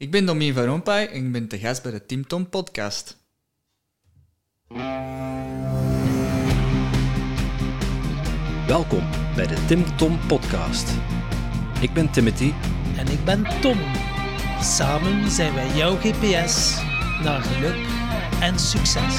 Ik ben Domien van Rompuy en ik ben te gast bij de Tim Tom podcast. Welkom bij de Tim Tom podcast. Ik ben Timothy En ik ben Tom. Samen zijn wij jouw GPS naar geluk en succes.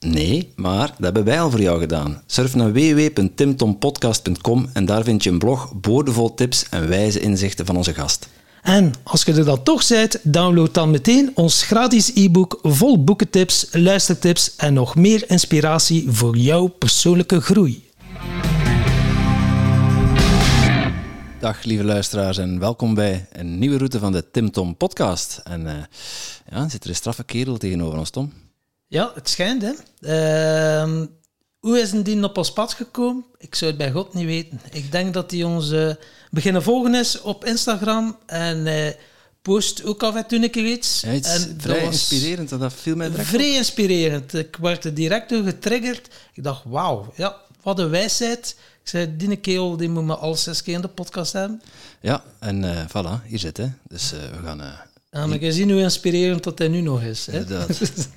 Nee, maar dat hebben wij al voor jou gedaan. Surf naar www.timtompodcast.com en daar vind je een blog boordevol tips en wijze inzichten van onze gast. En als je er dan toch bent, download dan meteen ons gratis e-book vol boekentips, luistertips en nog meer inspiratie voor jouw persoonlijke groei. Dag lieve luisteraars en welkom bij een nieuwe route van de Tim Tom podcast. En eh, ja, zit er een straffe kerel tegenover ons, Tom. Ja, het schijnt, hè. Ehm, hoe is een die op ons pad gekomen? Ik zou het bij God niet weten. Ik denk dat hij ons eh, beginnen volgen is op Instagram en eh, post ook af en toe een keer iets. Ja, iets en vrij dat inspirerend, dat viel mij direct op. Vrij inspirerend. Ik werd er direct door getriggerd. Ik dacht, wauw, ja, wat een wijsheid. Ik zei, die kerel die moet me al zes keer in de podcast hebben. Ja, en eh voilà, hier zit hij. Dus we gaan... eh En ik zien hoe inspirerend dat hij nu nog is. Hè? inderdaad.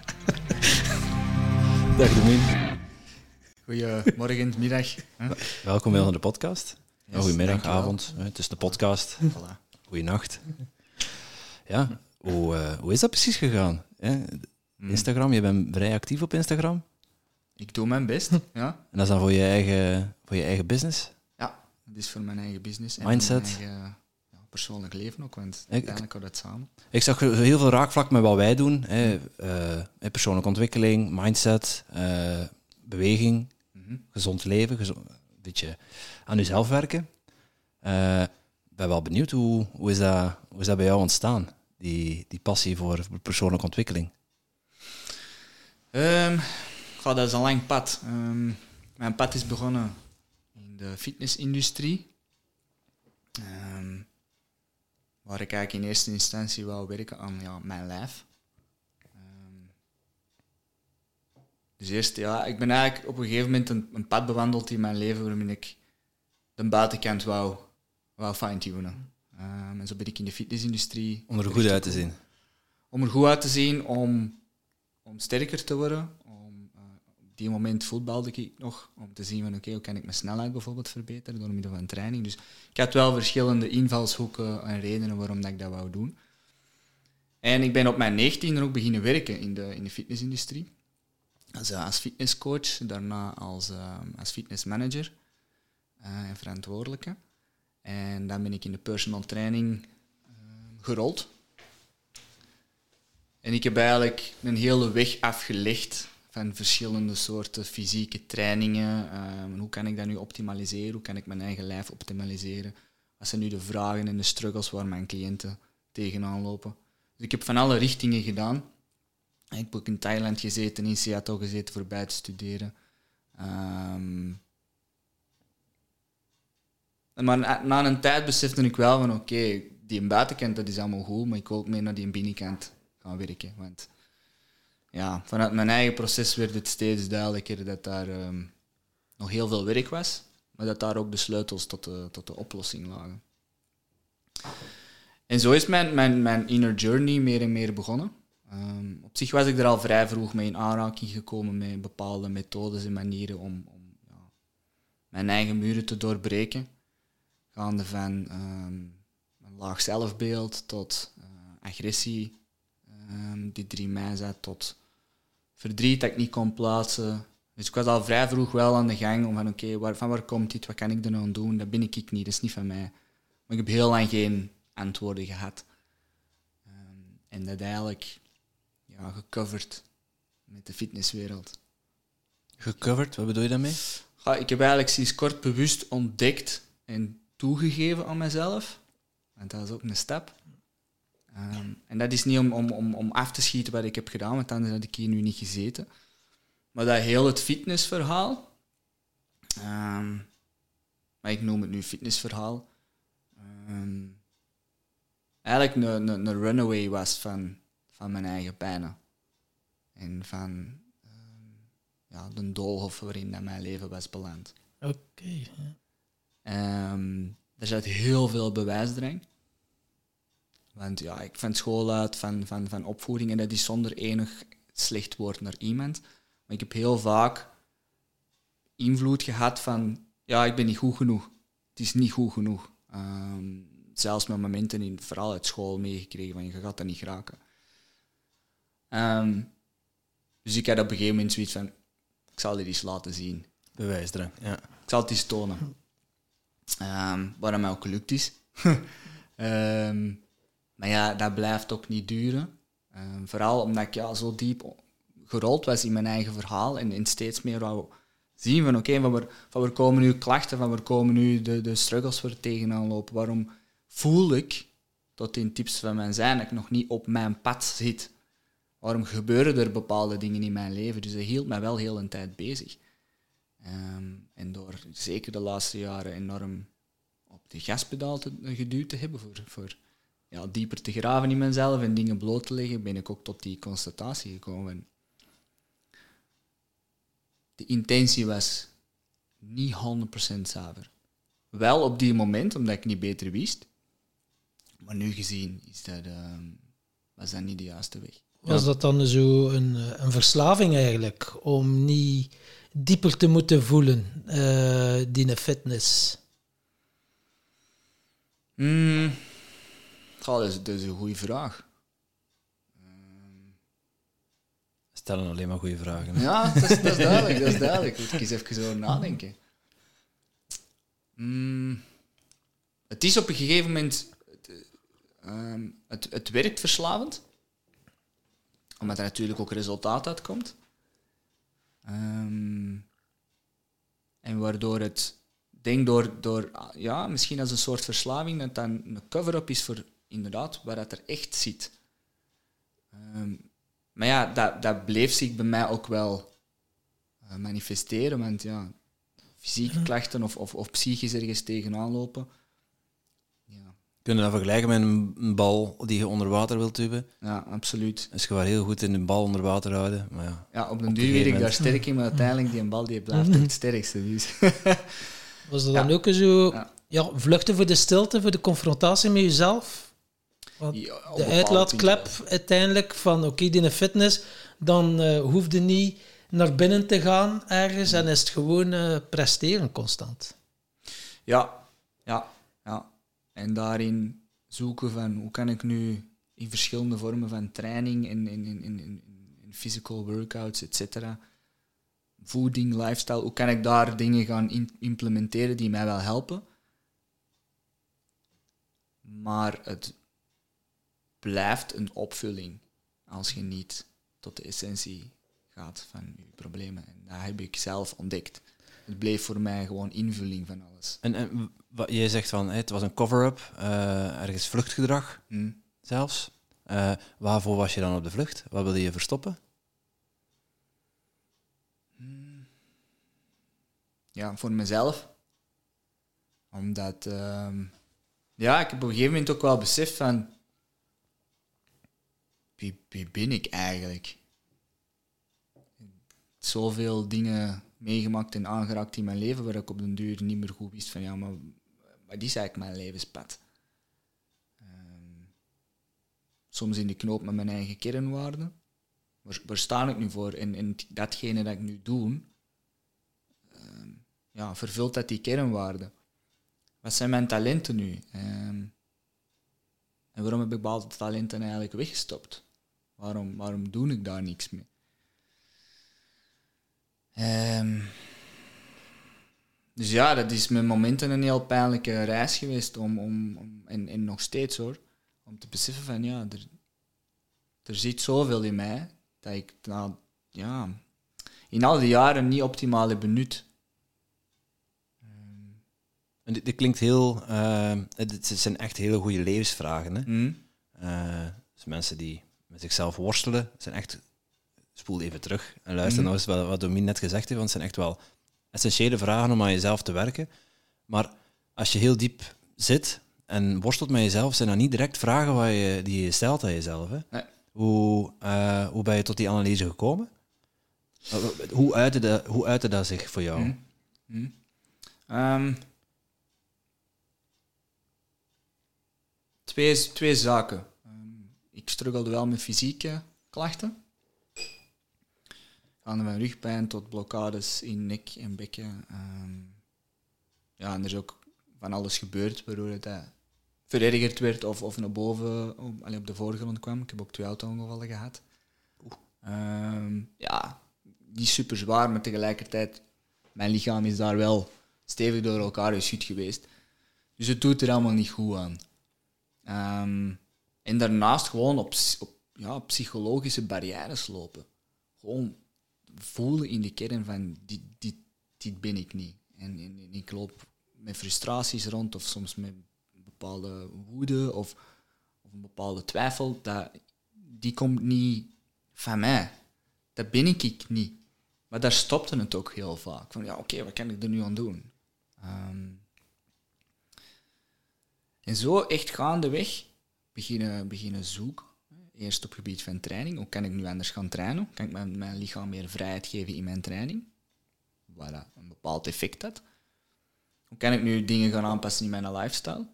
Dag Domien. Goedemorgen, middag. Huh? Welkom bij de podcast. Yes, Goedemiddag, dankjewel. avond. hè, Het is de podcast. Voilà. Goeienacht. Ja, hoe, eh, hoe is dat precies gegaan? hè? Instagram, je bent vrij actief op Instagram. Ik doe mijn best, ja. En dat is dan voor je eigen, voor je eigen business. Ja, het is voor mijn eigen business en Mindset. mijn eigen persoonlijk leven ook, want Ik- uiteindelijk gaat het samen. Ik zag heel veel raakvlak met wat wij doen. Hè. Hè, persoonlijke ontwikkeling, mindset, eh, beweging, Mhm. gezond leven, gezo- een beetje aan jezelf werken. Ik ben wel benieuwd, hoe, hoe, is dat, hoe is dat bij jou ontstaan? Die, die passie voor persoonlijke ontwikkeling. Ehm, goh, dat is een lang pad. Ehm, mijn pad is begonnen in de fitnessindustrie. Ehm, waar ik eigenlijk in eerste instantie wou werken aan ja, mijn lijf. Ehm, dus eerst, ja, ik ben eigenlijk op een gegeven moment een, een pad bewandeld in mijn leven waarin ik de buitenkant wou, wou fine-tunen. Ehm, en zo ben ik in de fitnessindustrie. Om er goed uit te zien. Om er goed uit te zien, om, om sterker te worden. Die moment voetbalde ik nog, om te zien van oké, hoe kan ik mijn snelheid bijvoorbeeld verbeteren door middel van training. Dus ik had wel verschillende invalshoeken en redenen waarom dat ik dat wou doen. En ik ben op mijn 19 ook beginnen werken in de, in de fitnessindustrie. Als, eh, als fitnesscoach, daarna als, eh, als fitnessmanager eh, en verantwoordelijke. En dan ben ik in de personal training gerold. En ik heb eigenlijk een hele weg afgelegd van verschillende soorten fysieke trainingen. Ehm, hoe kan ik dat nu optimaliseren? Hoe kan ik mijn eigen lijf optimaliseren? Wat zijn nu de vragen en de struggles waar mijn cliënten tegenaan lopen? Dus ik heb van alle richtingen gedaan. Ik heb ook in Thailand gezeten, in Seattle gezeten voorbij te studeren. Ehm, maar na, een tijd besefte ik wel van oké, die buitenkant dat is allemaal goed, maar ik wil ook meer naar die binnenkant gaan werken. Want ja, vanuit mijn eigen proces werd het steeds duidelijker dat daar ehm, nog heel veel werk was, maar dat daar ook de sleutels tot de, tot de oplossing lagen. En zo is mijn, mijn, mijn inner journey meer en meer begonnen. Ehm, op zich was ik er al vrij vroeg mee in aanraking gekomen met bepaalde methodes en manieren om, om ja, mijn eigen muren te doorbreken. Gaande van ehm, een laag zelfbeeld tot eh, agressie, ehm, die er in mij zat, tot verdriet dat ik niet kon plaatsen. Dus ik was al vrij vroeg wel aan de gang om van oké, waar, van waar komt dit, wat kan ik er nou aan doen? Dat ben ik niet, dat is niet van mij. Maar ik heb heel lang geen antwoorden gehad. Ehm, en dat eigenlijk ja, gecoverd met de fitnesswereld. Gecoverd, wat bedoel je daarmee? Ja, ik heb eigenlijk sinds kort bewust ontdekt en toegegeven aan mezelf. Want dat is ook een stap. Ehm, en dat is niet om, om, om, om af te schieten wat ik heb gedaan, want anders had ik hier nu niet gezeten. Maar dat heel het fitnessverhaal, ehm, maar ik noem het nu fitnessverhaal, ehm, eigenlijk een, een, een runaway was van, van mijn eigen pijnen. En van ja, de doolhof waarin dat mijn leven was beland. Oké. ja. Er zat heel veel bewijsdrang. Want ja, ik van school uit, van, van, van opvoeding, en dat is zonder enig slecht woord naar iemand. Maar ik heb heel vaak invloed gehad van, ja, ik ben niet goed genoeg. Het is niet goed genoeg. Ehm, zelfs met momenten in, vooral uit school meegekregen van, je gaat dat niet geraken. Ehm, dus ik had op een gegeven moment zoiets van, ik zal dit eens laten zien. Bewijsdrang, ja. Ik zal het eens tonen. Ehm wat mij ook gelukt is. maar ja, dat blijft ook niet duren. Ehm, vooral omdat ik ja, zo diep gerold was in mijn eigen verhaal en, steeds meer wou zien van oké, van, waar, komen nu klachten, van waar komen nu de, de struggles waar tegenaan lopen. Waarom voel ik, tot in tips van mijn zijn, dat ik nog niet op mijn pad zit? Waarom gebeuren er bepaalde dingen in mijn leven? Dus dat hield mij wel heel een tijd bezig. Ehm, en door zeker de laatste jaren enorm op de gaspedaal te, geduwd te hebben voor, voor ja, dieper te graven in mezelf en dingen bloot te leggen, ben ik ook tot die constatatie gekomen. De intentie was niet 100% zuiver. Wel op die moment, omdat ik niet beter wist. Maar nu gezien is dat, ehm, was dat niet de juiste weg. Was dat dan zo een, eh, een verslaving eigenlijk? Om niet dieper te moeten voelen, eh die fitness? Mm. Dat, is, dat is een goede vraag. Stellen alleen maar goede vragen. hè. Ja, dat is, dat is duidelijk. Dat is duidelijk. Moet ik eens even over nadenken. Mm, het is op een gegeven moment... Het, ehm, het, het werkt verslavend. Omdat er natuurlijk ook resultaat uitkomt. Ehm, en waardoor het... Ik denk door, door... Ja, misschien als een soort verslaving... Dat dan een cover-up is voor inderdaad waar dat er echt zit. Ehm, maar ja, dat, dat bleef zich bij mij ook wel eh, manifesteren. Want ja, fysieke klachten of, of, of psychisch ergens tegenaan lopen. Ja, Kun je dat vergelijken met een, een bal die je onder water wilt duwen? ja absoluut. Dus je gaat heel goed in een bal onder water houden. Maar ja, Ja, op den een duur werd gegeven ik daar sterk in, maar uiteindelijk die bal die blijft toch het sterkste. Dus. Was dat dan Ja. ook zo Ja. ja. vluchten voor de stilte, voor de confrontatie met jezelf? De uitlaatklep uiteindelijk van oké, die fitness, dan eh hoefde niet naar binnen te gaan ergens en is het gewoon eh, presteren constant. Ja, ja, ja. En daarin zoeken van hoe kan ik nu in verschillende vormen van training en in, in, in, in, in physical workouts, et cetera, voeding, lifestyle, hoe kan ik daar dingen gaan in- implementeren die mij wel helpen? Maar het blijft een opvulling als je niet tot de essentie gaat van je problemen. En dat heb ik zelf ontdekt. Het bleef voor mij gewoon invulling van alles. En, en wat jij zegt van, het was een cover-up, eh, ergens vluchtgedrag Hm. zelfs. Eh, waarvoor was je dan op de vlucht? Wat wilde je verstoppen? Ja, voor mezelf. Omdat, ehm, ja, ik heb op een gegeven moment ook wel beseft van, wie, wie ben ik eigenlijk? Zoveel dingen meegemaakt en aangeraakt in mijn leven waar ik op den duur niet meer goed wist van, ja, maar wat is eigenlijk mijn levenspad? Ehm, soms in de knoop met mijn eigen kernwaarden. Waar, waar sta ik nu voor? En, en datgene dat ik nu doe, ja, vervult dat die kernwaarden? Wat zijn mijn talenten nu? Ehm, en waarom heb ik bepaalde talenten eigenlijk weggestopt? Waarom, waarom doe ik daar niks mee? Ehm, dus ja, dat is met momenten een heel pijnlijke reis geweest. Om, om, om, en, en nog steeds hoor. Om te beseffen van ja, er, er zit zoveel in mij dat ik nou, ja, in al die jaren niet optimaal heb benut. En dit, dit klinkt heel... eh, dit zijn echt hele goede levensvragen. Hè? Hm? Eh, dus mensen die met zichzelf worstelen, zijn echt... Spoel even terug en luister Mhm. nou eens wat, Domien net gezegd heeft, want het zijn echt wel essentiële vragen om aan jezelf te werken. Maar als je heel diep zit en worstelt met jezelf, zijn dat niet direct vragen waar je, die je stelt aan jezelf. Hè? Nee. Hoe, eh, hoe ben je tot die analyse gekomen? Eh, Hoe uitte, dat, hoe uitte dat zich voor jou? Hm. Hm. Ehm, twee, twee zaken. Ik struggelde wel met fysieke klachten. Van mijn rugpijn tot blokkades in nek en bekken. Ehm, ja, en er is ook van alles gebeurd waardoor het eh, verergerd werd of, of naar boven op, allee, op de voorgrond kwam. Ik heb ook twee auto-ongevallen gehad. Ehm, ja, niet super zwaar, maar tegelijkertijd, mijn lichaam is daar wel stevig door elkaar geschud geweest. Dus het doet er allemaal niet goed aan. Ehm, en daarnaast gewoon op, op ja, psychologische barrières lopen. Gewoon voelen in de kern van, dit, dit, dit ben ik niet. En, en, ik loop met frustraties rond of soms met bepaalde woede of, of een bepaalde twijfel. Dat, die komt niet van mij. Dat ben ik, ik niet. Maar daar stopte het ook heel vaak. Van ja, oké, wat kan ik er nu aan doen? Ehm, en zo echt gaandeweg beginnen, beginnen zoeken. Eerst op gebied van training. Hoe kan ik nu anders gaan trainen? Kan ik mijn, lichaam meer vrijheid geven in mijn training? Dat een bepaald effect had. Hoe kan ik nu dingen gaan aanpassen in mijn lifestyle?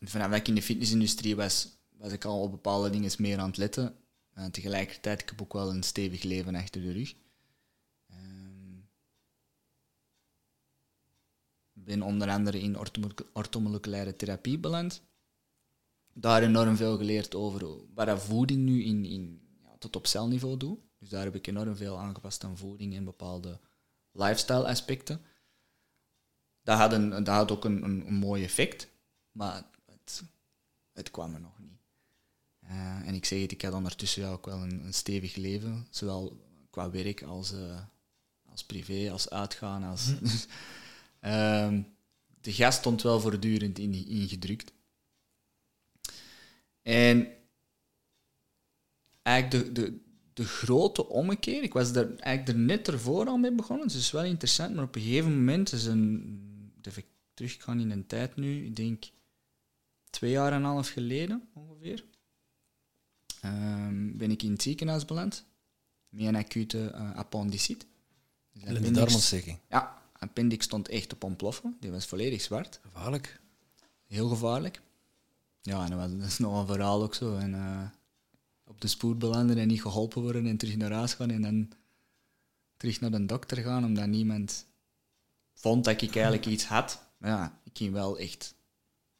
Vanaf dat ik in de fitnessindustrie was, was ik al op bepaalde dingen meer aan het letten. En tegelijkertijd, ik heb ook wel een stevig leven achter de rug. Ehm, Ik ben onder andere in orthomo- orthomoleculaire therapie beland. Daar enorm veel geleerd over wat voeding nu in, in, ja, tot op celniveau doet. Dus daar heb ik enorm veel aangepast aan voeding en bepaalde lifestyle aspecten. Dat had, een, dat had ook een, een, een mooi effect, maar het, het kwam er nog niet. Eh, en ik zeg het, ik had ondertussen ook wel een, een stevig leven, zowel qua werk als, eh, als privé, als uitgaan. Als Ehm, de gas stond wel voortdurend in, ingedrukt. En eigenlijk de, de, de grote ommekeer, ik was er eigenlijk er net ervoor al mee begonnen, dus het is wel interessant, maar op een gegeven moment is een, even teruggaan in een tijd nu, ik denk twee jaar en een half geleden ongeveer, ehm, ben ik in het ziekenhuis beland met een acute eh, appendicit. Dus appendix- darmontsteking. Ja, appendix stond echt op ontploffen, die was volledig zwart. Gevaarlijk. Heel gevaarlijk. Ja, en dat, is nog een verhaal ook zo. En, eh, op de spoed belanden en niet geholpen worden en terug naar huis gaan en dan terug naar de dokter gaan, omdat niemand vond dat ik eigenlijk iets had. Maar ja, ik ging wel echt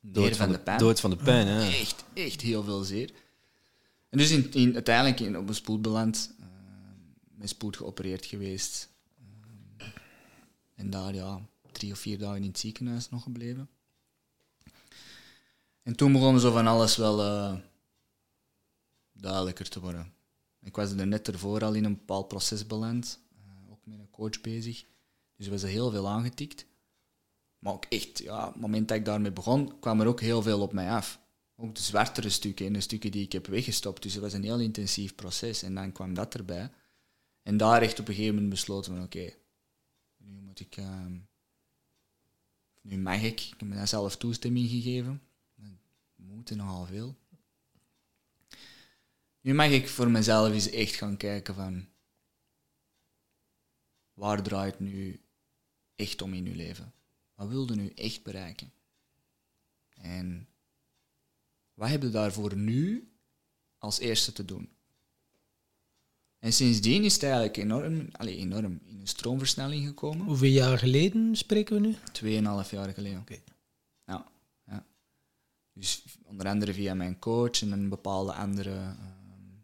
Dood van de pijn. Dood van de pijn, hè. Echt, echt heel veel zeer. En dus in, in, uiteindelijk in, op een spoed beland, met spoed geopereerd geweest. Eh, en daar ja, drie of vier dagen in het ziekenhuis nog gebleven. En toen begon zo van alles wel eh, duidelijker te worden. Ik was er net ervoor al in een bepaald proces beland, eh, ook met een coach bezig. Dus was er heel veel aangetikt. Maar ook echt, ja, het moment dat ik daarmee begon, kwam er ook heel veel op mij af. Ook de zwartere stukken en de stukken die ik heb weggestopt. Dus het was een heel intensief proces. En dan kwam dat erbij. En daar echt op een gegeven moment besloten van oké, nu moet ik... ehm, nu mag ik. Ik heb me daar zelf toestemming gegeven. We moeten nogal veel. Nu mag ik voor mezelf eens echt gaan kijken van... Waar draait nu echt om in uw leven? Wat wilde nu echt bereiken? En wat heb je daarvoor nu als eerste te doen? En sindsdien is het eigenlijk enorm, allez, enorm in een stroomversnelling gekomen. Hoeveel jaar geleden spreken we nu? Tweeënhalf jaar geleden. Oké. Dus onder andere via mijn coach en een bepaalde andere ehm,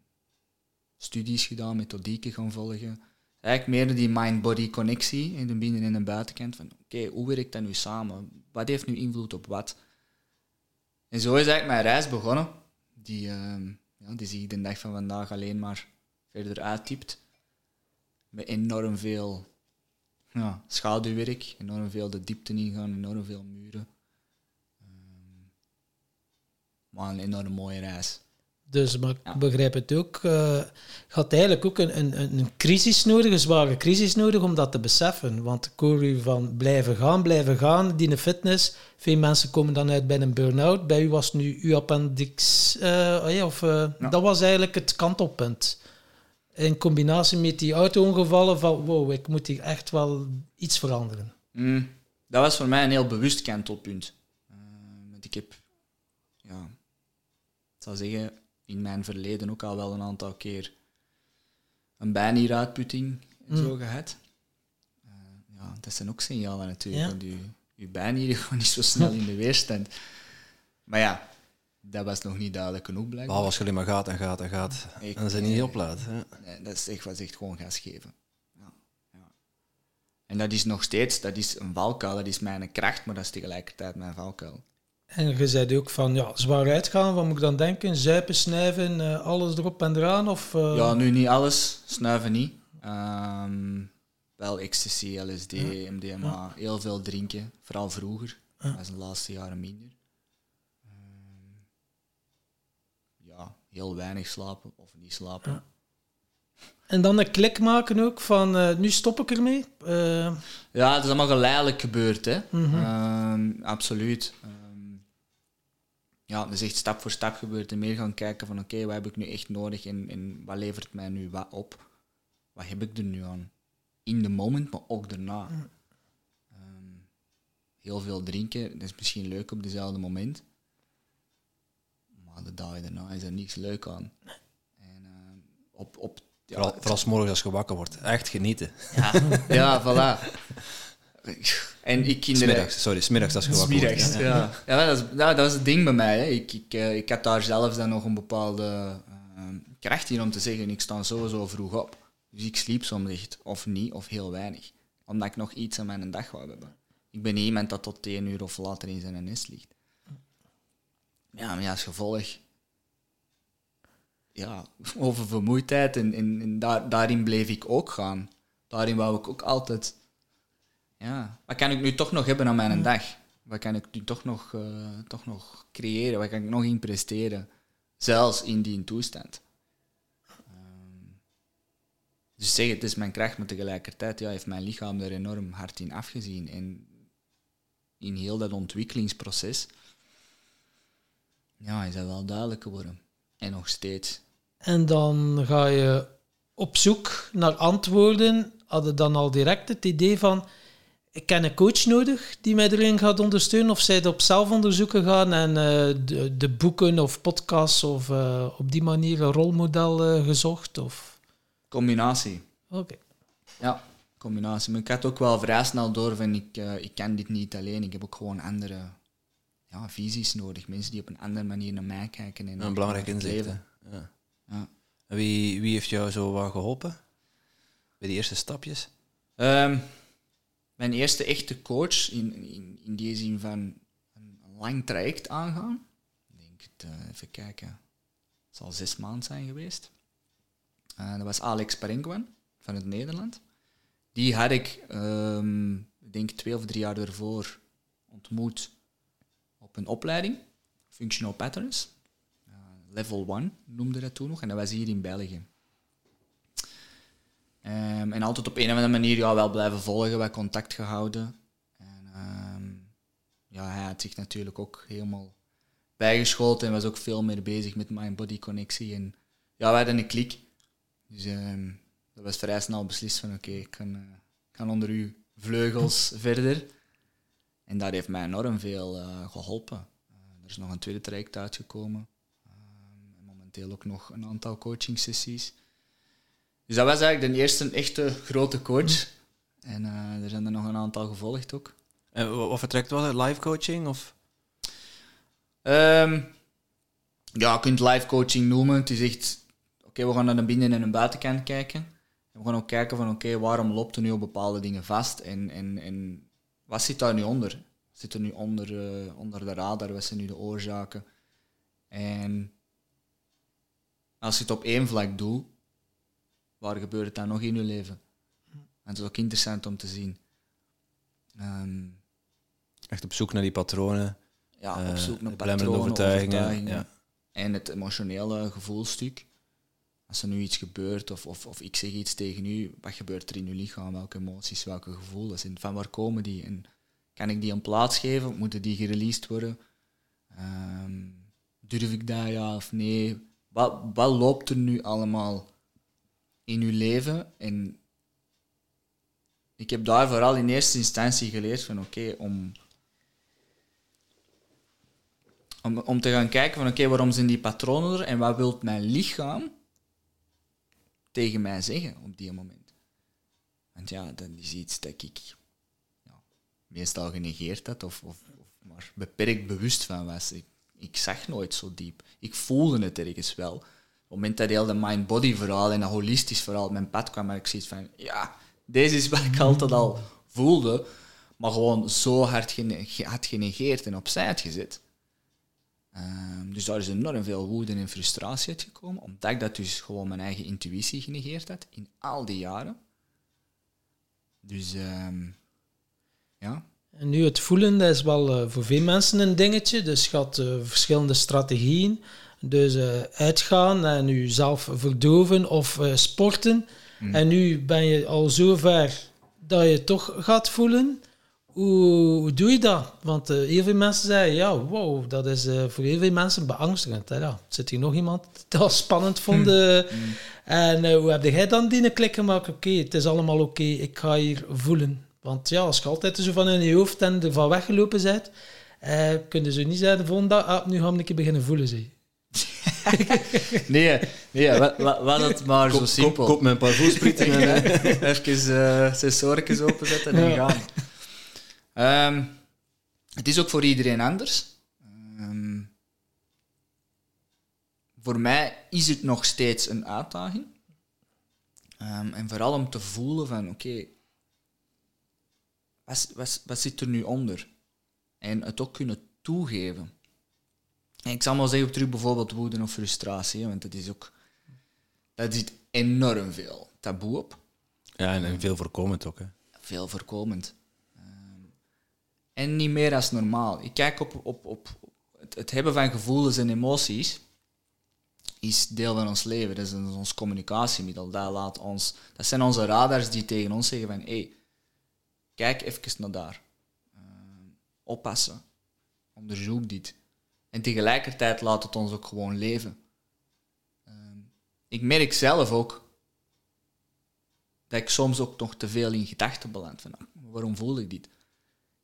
studies gedaan, methodieken gaan volgen. Eigenlijk meer die mind-body connectie in de binnen- en de buitenkant. Van oké, hoe werkt dat nu samen? Wat heeft nu invloed op wat? En zo is eigenlijk mijn reis begonnen. Die, ehm, ja, die zie ik de dag van vandaag alleen maar verder uittypt. Met enorm veel ja, schaduwwerk, enorm veel de diepte ingaan, enorm veel muren. Maar een enorm mooie reis. Dus, maar Ja. ik begrijp het ook. je had eigenlijk ook een, een, een crisis nodig, een zware crisis nodig om dat te beseffen. Want ik hoor u van blijven gaan, blijven gaan, die fitness. Veel mensen komen dan uit bij een burn-out. Bij u was nu uw appendix, oh ja, of, eh, Ja. dat was eigenlijk het kantelpunt. In combinatie met die auto-ongevallen van, wow, ik moet hier echt wel iets veranderen. Mm, dat was voor mij een heel bewust kantelpunt. Want ik heb, ik zou zeggen, in mijn verleden ook al wel een aantal keer een bijnieruitputting en zo gehad. Eh, ja, dat zijn ook signalen natuurlijk, Ja. want je, je bijnieren gewoon niet zo snel in de weerstand. Maar ja, dat was nog niet duidelijk genoeg blijkbaar. Als je alleen maar gaat en gaat en gaat. Ik- en ze niet oplaat. Hè. Nee, dat is echt, was echt gewoon gas geven. Ja, ja. En dat is nog steeds, dat is een valkuil, dat is mijn kracht, maar dat is tegelijkertijd mijn valkuil. En je zei ook van, ja, zwaar uitgaan, wat moet ik dan denken? Zuipen, snuiven, eh, alles erop en eraan? Of, eh, Ja, nu niet alles, snuiven niet. Ehm, wel ecstasy, LSD, MDMA, heel veel drinken, vooral vroeger. Ja. Dat is de laatste jaren minder. Ehm, ja, heel weinig slapen of niet slapen. En dan een klik maken ook van, eh, nu stop ik ermee. Ja, het is allemaal geleidelijk gebeurd, hè. Ehm, absoluut. Ja, het is echt stap voor stap gebeurd. En meer gaan kijken van, oké, wat heb ik nu echt nodig en, en wat levert mij nu wat op? Wat heb ik er nu aan? In de moment, maar ook daarna. Ehm, heel veel drinken, dat is misschien leuk op dezelfde moment. Maar de dagen daarna is er niks leuk aan. En ehm, op... op ja, Vooral, vooral 's morgens als je wakker wordt. Echt genieten. ja, ja, voilà. En ik kinderen... Smiddags, sorry, smiddags als je wakker. Smiddags, ja. ja. dat, is, ja, dat was het ding bij mij. Hè. Ik, ik, eh, ik had daar zelfs dan nog een bepaalde eh, kracht in om te zeggen, ik sta sowieso vroeg op. Dus ik sliep soms echt, of niet, of heel weinig. Omdat ik nog iets aan mijn dag wou hebben. Ik ben niet iemand dat tot één uur of later in zijn nest ligt. Ja, maar ja, als gevolg... Ja, over vermoeidheid en, en, en daar, daarin bleef ik ook gaan. Daarin wou ik ook altijd ja, wat kan ik nu toch nog hebben aan mijn dag? Wat kan ik nu toch nog, eh, toch nog creëren? Wat kan ik nog in presteren? Zelfs in die toestand. Ehm, dus zeg, het is mijn kracht, maar tegelijkertijd ja, heeft mijn lichaam er enorm hard in afgezien. En in heel dat ontwikkelingsproces ja, is dat wel duidelijk geworden. En nog steeds. en dan ga je op zoek naar antwoorden. Hadden dan al direct het idee van, ik ken een coach nodig die mij erin gaat ondersteunen? Of zij het op zelfonderzoek gaan en eh, de, de boeken of podcasts of eh, op die manier een rolmodel eh, gezocht? Of... Combinatie. Oké. Ja, combinatie. Maar ik had ook wel vrij snel door van ik, eh, ik kan dit niet alleen. Ik heb ook gewoon andere ja, visies nodig. Mensen die op een andere manier naar mij kijken. En Een belangrijk inzicht. Ja. Ja. Wie, wie heeft jou zo wat geholpen? Bij die eerste stapjes? Ehm, mijn eerste echte coach, in, in, in die zin van een lang traject aangaan. Ik denk, het, eh, even kijken, het zal zes maanden zijn geweest. Eh, dat was Alex Parenguan van het Nederland. Die had ik, ik denk twee of drie jaar daarvoor ontmoet op een opleiding, Functional Patterns. Eh, level 1 noemde dat toen nog, en dat was hier in België. Ehm, en altijd op een of andere manier ja, wel blijven volgen, wat contact gehouden. En, ehm, ja, hij had zich natuurlijk ook helemaal bijgeschold en was ook veel meer bezig met mind-body connectie. En ja, wij hadden een klik. Dus ehm, dat was vrij snel beslist van oké, ik kan, eh, kan onder uw vleugels verder. En dat heeft mij enorm veel eh, geholpen. Eh, er is nog een tweede traject uitgekomen. En momenteel ook nog een aantal coaching sessies. Dus dat was eigenlijk de eerste echte grote coach. En eh, er zijn er nog een aantal gevolgd ook. En wa- wat vertrekt was het? Live coaching? Of? Ehm, ja, je kunt live coaching noemen. Het is echt, oké, we gaan naar de binnen- en een buitenkant kijken. En we gaan ook kijken van, oké, waarom loopt er nu op bepaalde dingen vast? En, en, en wat zit daar nu onder? Wat zit er nu onder, eh, onder de radar? Wat zijn nu de oorzaken? En als je het op één vlak doet, waar gebeurt het dan nog in je leven? En het is ook interessant om te zien. Ehm, Echt op zoek naar die patronen. ja, eh, op zoek naar patronen, overtuigingen, overtuigingen. ja. En het emotionele gevoelstuk. Als er nu iets gebeurt, of, of, of ik zeg iets tegen u, wat gebeurt er in uw lichaam? Welke emoties, welke gevoelens? En van waar komen die? En kan ik die een plaats geven? Moeten die gereleased worden? Ehm, durf ik dat, ja of nee? Wat, wat loopt er nu allemaal in uw leven? En ik heb daar vooral in eerste instantie geleerd van oké, om, om, om te gaan kijken van oké, waarom zijn die patronen er en wat wil mijn lichaam tegen mij zeggen op die moment? Want ja, dat is iets dat ik ja, meestal genegeerd had of, of, of maar beperkt bewust van was. Ik, ik zag nooit zo diep. Ik voelde het ergens wel. Op het moment dat heel de mind-body verhaal en dat holistisch verhaal op mijn pad kwam, had ik zoiets van, ja, deze is wat ik altijd al voelde, maar gewoon zo hard gene- had genegeerd en opzij had gezet. Ehm, dus daar is enorm veel woede en frustratie uitgekomen, omdat ik dat dus gewoon mijn eigen intuïtie genegeerd had in al die jaren. Dus ehm, ja, En nu het voelen, dat is wel eh, voor veel mensen een dingetje. Dus je had eh, verschillende strategieën. Dus eh, uitgaan en jezelf verdoven of eh, sporten. En nu ben je al zover dat je toch gaat voelen. Hoe, hoe doe je dat? Want eh, heel veel mensen zeggen, ja, wow, dat is voor heel veel mensen beangstigend. Hè? Ja, zit hier nog iemand die dat spannend vond? eh, En hoe heb jij dan die klik gemaakt? Oké, het is allemaal oké, ik ga hier voelen. Want ja, als je altijd zo van in je hoofd en er van weggelopen bent, kun je zo niet zeggen volgende dag, ah, nu ga ik een keer beginnen voelen. Zeg. nee, nee wa- wa- was het maar zo simpel. kop met een paar voelsprieten. en, eh, Even uh, sensorikjes openzetten en Ja. gaan. Ehm, het is ook voor iedereen anders. Ehm, voor mij is het nog steeds een uitdaging. Ehm, en vooral om te voelen van, oké, wat, wat, wat zit er nu onder? En het ook kunnen toegeven. En ik zal maar zeggen, terug bijvoorbeeld woede of frustratie, want dat is ook... Dat zit enorm veel taboe op ja, en, en veel voorkomend ook. Hè. veel voorkomend. Ehm, en niet meer als normaal. Ik kijk op, op, op het, het hebben van gevoelens en emoties is deel van ons leven. Dat is ons ons communicatiemiddel. Dat, laat ons, dat zijn onze radars die tegen ons zeggen van hey, kijk even naar daar. Ehm, oppassen. Onderzoek dit. En tegelijkertijd laat het ons ook gewoon leven. Ehm, ik merk zelf ook dat ik soms ook nog te veel in gedachten beland. Van, ah, waarom voel ik dit?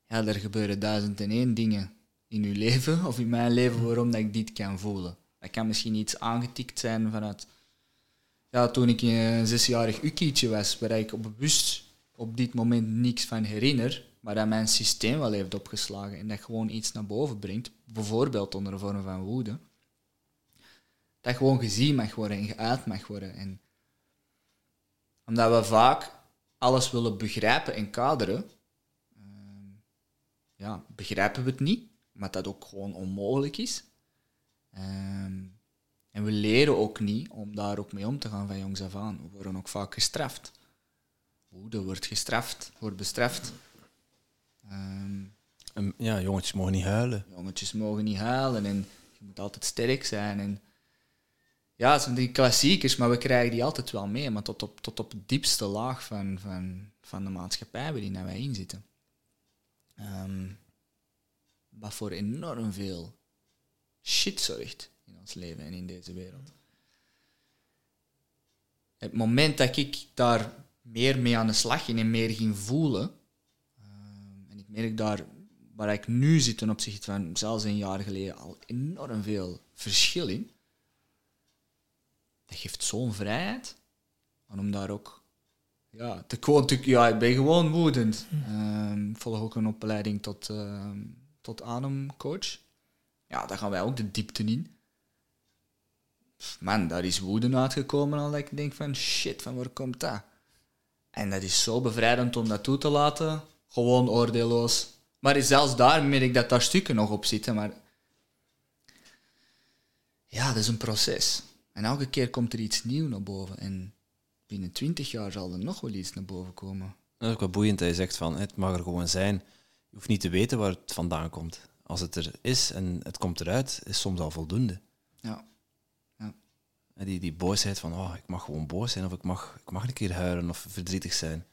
Ja, er gebeuren duizend en één dingen in uw leven of in mijn leven waarom dat ik dit kan voelen. Dat kan misschien iets aangetikt zijn vanuit... Ja, toen ik een zesjarig ukkietje was, waar ik op bewust op dit moment niks van herinner, maar dat mijn systeem wel heeft opgeslagen en dat gewoon iets naar boven brengt, bijvoorbeeld onder de vorm van woede, dat gewoon gezien mag worden en geuit mag worden. En omdat we vaak alles willen begrijpen en kaderen, ehm, ja, begrijpen we het niet, maar dat ook gewoon onmogelijk is. Ehm, en we leren ook niet om daar ook mee om te gaan van jongs af aan. We worden ook vaak gestraft. Woede wordt gestraft, wordt bestraft. Ehm, Ja, jongetjes mogen niet huilen. jongetjes mogen niet huilen en je moet altijd sterk zijn. En ja, het zijn die klassiekers, maar we krijgen die altijd wel mee, maar tot op, tot op de diepste laag van, van, van de maatschappij waarin wij in zitten. Ehm, wat voor enorm veel shit zorgt in ons leven en in deze wereld. Het moment dat ik daar meer mee aan de slag ging en meer ging voelen, ehm, en ik merk daar waar ik nu zit ten opzichte van zelfs een jaar geleden al enorm veel verschil in. Dat geeft zo'n vrijheid. En om daar ook ja, te gewoon ja, ik ben gewoon woedend. Ehm, ik volg ook een opleiding tot, ehm, tot ademcoach. Ja, daar gaan wij ook de diepte in. Man, daar is woede uitgekomen al dat ik denk van shit, van waar komt dat? En dat is zo bevrijdend om dat toe te laten. Gewoon oordeelloos. Maar zelfs daar merk ik dat daar stukken nog op zitten. Maar ja, dat is een proces. En elke keer komt er iets nieuws naar boven. En binnen twintig jaar zal er nog wel iets naar boven komen. Dat is ook wel boeiend dat je zegt van het mag er gewoon zijn. Je hoeft niet te weten waar het vandaan komt. als het er is en het komt eruit, is soms al voldoende. Ja. En Die, die boosheid van, oh, ik mag gewoon boos zijn of ik mag, ik mag een keer huilen of verdrietig zijn.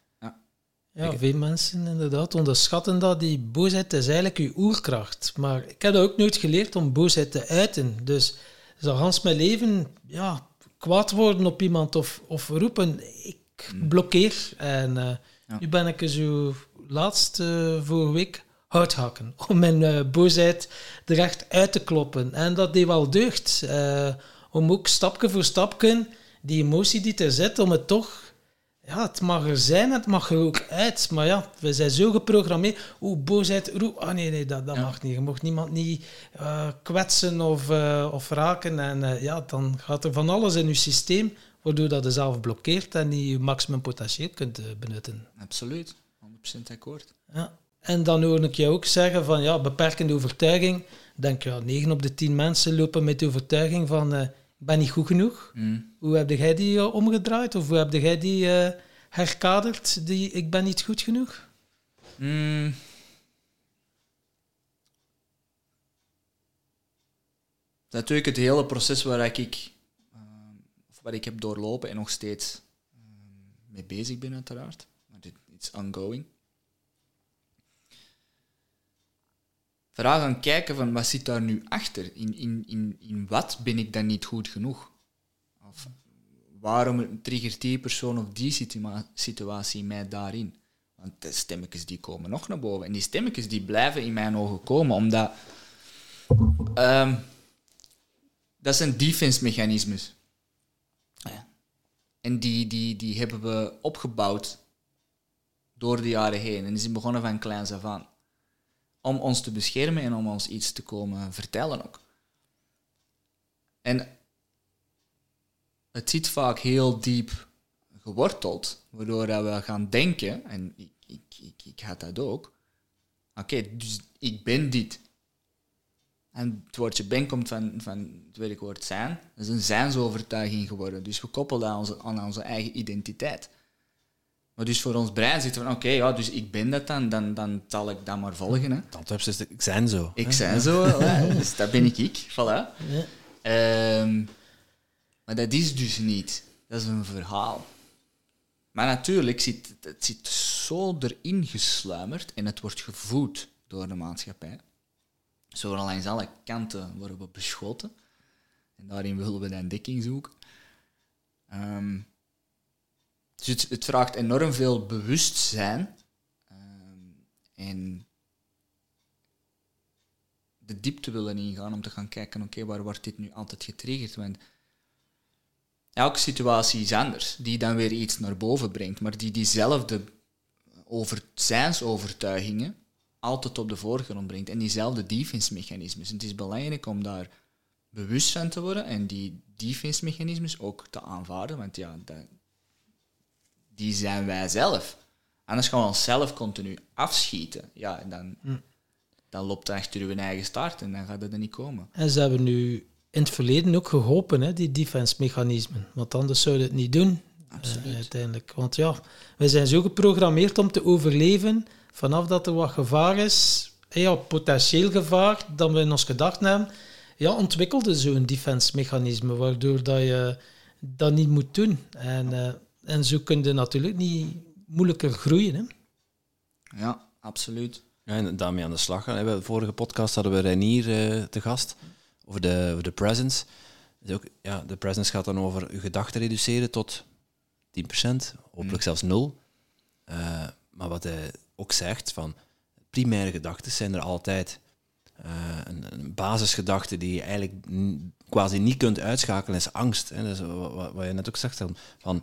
Ja, veel mensen inderdaad onderschatten dat. Die boosheid is eigenlijk je oerkracht. Maar ik heb dat ook nooit geleerd om boosheid te uiten. Dus zal Hans mijn leven ja, kwaad worden op iemand of, of roepen. Ik blokkeer. En eh, Ja. nu ben ik zo laatst eh, vorige week houthakken. Om mijn eh, boosheid er echt uit te kloppen. En dat deed wel deugd. om ook stapje voor stapje die emotie die er zit, om het toch ja, het mag er zijn, het mag er ook uit. Maar ja, we zijn zo geprogrammeerd. Oeh, boosheid, roep. Ah nee, nee, dat, dat Ja. mag niet. Je mag niemand niet eh, kwetsen of, eh, of raken. En eh, ja, dan gaat er van alles in je systeem, waardoor dat je zelf blokkeert en niet je maximum potentieel kunt benutten. Absoluut. 100% akkoord. Ja. En dan hoor ik je ook zeggen van ja, beperkende overtuiging. Denk ja, 9 op de 10 mensen lopen met de overtuiging van ben niet goed genoeg. Mm. Hoe heb jij die eh, omgedraaid? Of hoe heb jij die eh, herkaderd? Die ik ben niet goed genoeg? Mm. Natuurlijk het hele proces waar ik, ehm, of wat ik heb doorlopen en nog steeds mee bezig ben uiteraard. Want het is ongoing. Vooral gaan kijken van wat zit daar nu achter? In, in, in, in wat ben ik dan niet goed genoeg? Of waarom triggert die persoon of die situa- situatie mij daarin? Want de stemmetjes die komen nog naar boven. En die stemmetjes die blijven in mijn ogen komen, omdat... ehm, dat zijn defense-mechanismes. Ja. En die, die, die hebben we opgebouwd door de jaren heen. En die zijn begonnen van kleins af aan. Om ons te beschermen en om ons iets te komen vertellen ook. En het zit vaak heel diep geworteld, waardoor dat we gaan denken, en ik, ik, ik, had dat ook, oké, dus ik ben dit. En het woordje ben komt van, van het werkwoord zijn. Dat is een zijnsovertuiging geworden. Dus we koppelen dat aan onze, aan onze eigen identiteit. Maar dus voor ons brein zit van, oké, ja, dus ik ben dat dan, dan, dan zal ik dat maar volgen. Hè. Antwoord is, ik zijn zo. Ik zijn zo, dus dat ben ik ik. Voilà. Ja. Ehm, maar dat is dus niet. Dat is een verhaal. Maar natuurlijk zit het zit zo erin gesluimerd en het wordt gevoed door de maatschappij. Zo langs alle kanten worden we beschoten. En daarin willen we dan dekking zoeken. Ehm, dus het, vraagt enorm veel bewustzijn. ehm, en de diepte willen ingaan om te gaan kijken, oké, waar wordt dit nu altijd getriggerd? Want elke situatie is anders, die dan weer iets naar boven brengt, maar die diezelfde over zijnsovertuigingen altijd op de voorgrond brengt en diezelfde defense-mechanismes. En het is belangrijk om daar bewust van te worden en die defense-mechanismes ook te aanvaarden, want ja, dat, die zijn wij zelf. Anders gaan we onszelf continu afschieten. Ja, en dan, dan loopt het achter uw eigen staart en dan gaat het er niet komen. En ze hebben nu in het verleden ook geholpen, hè, die defense-mechanismen. Want anders zouden het niet doen, eh, uiteindelijk. Want ja, wij zijn zo geprogrammeerd om te overleven. Vanaf dat er wat gevaar is, eh, ja, potentieel gevaar, dat we in ons gedachten hebben, ja, ontwikkelde zo'n defense-mechanisme, waardoor dat je dat niet moet doen. En, eh, en zo kun je natuurlijk niet moeilijker groeien. Hè. Ja, absoluut. Ja, en daarmee aan de slag gaan. De vorige podcast hadden we Reinier eh, te gast over de, over de presence. Dus ook, ja, de presence gaat dan over je gedachten reduceren tot 10%, hopelijk zelfs 0. Eh, maar wat hij ook zegt, van primaire gedachten zijn er altijd. Eh, een, een basisgedachte die je eigenlijk quasi niet kunt uitschakelen is angst. Hè. Dat is wat, wat- wat je net ook zegt, van, van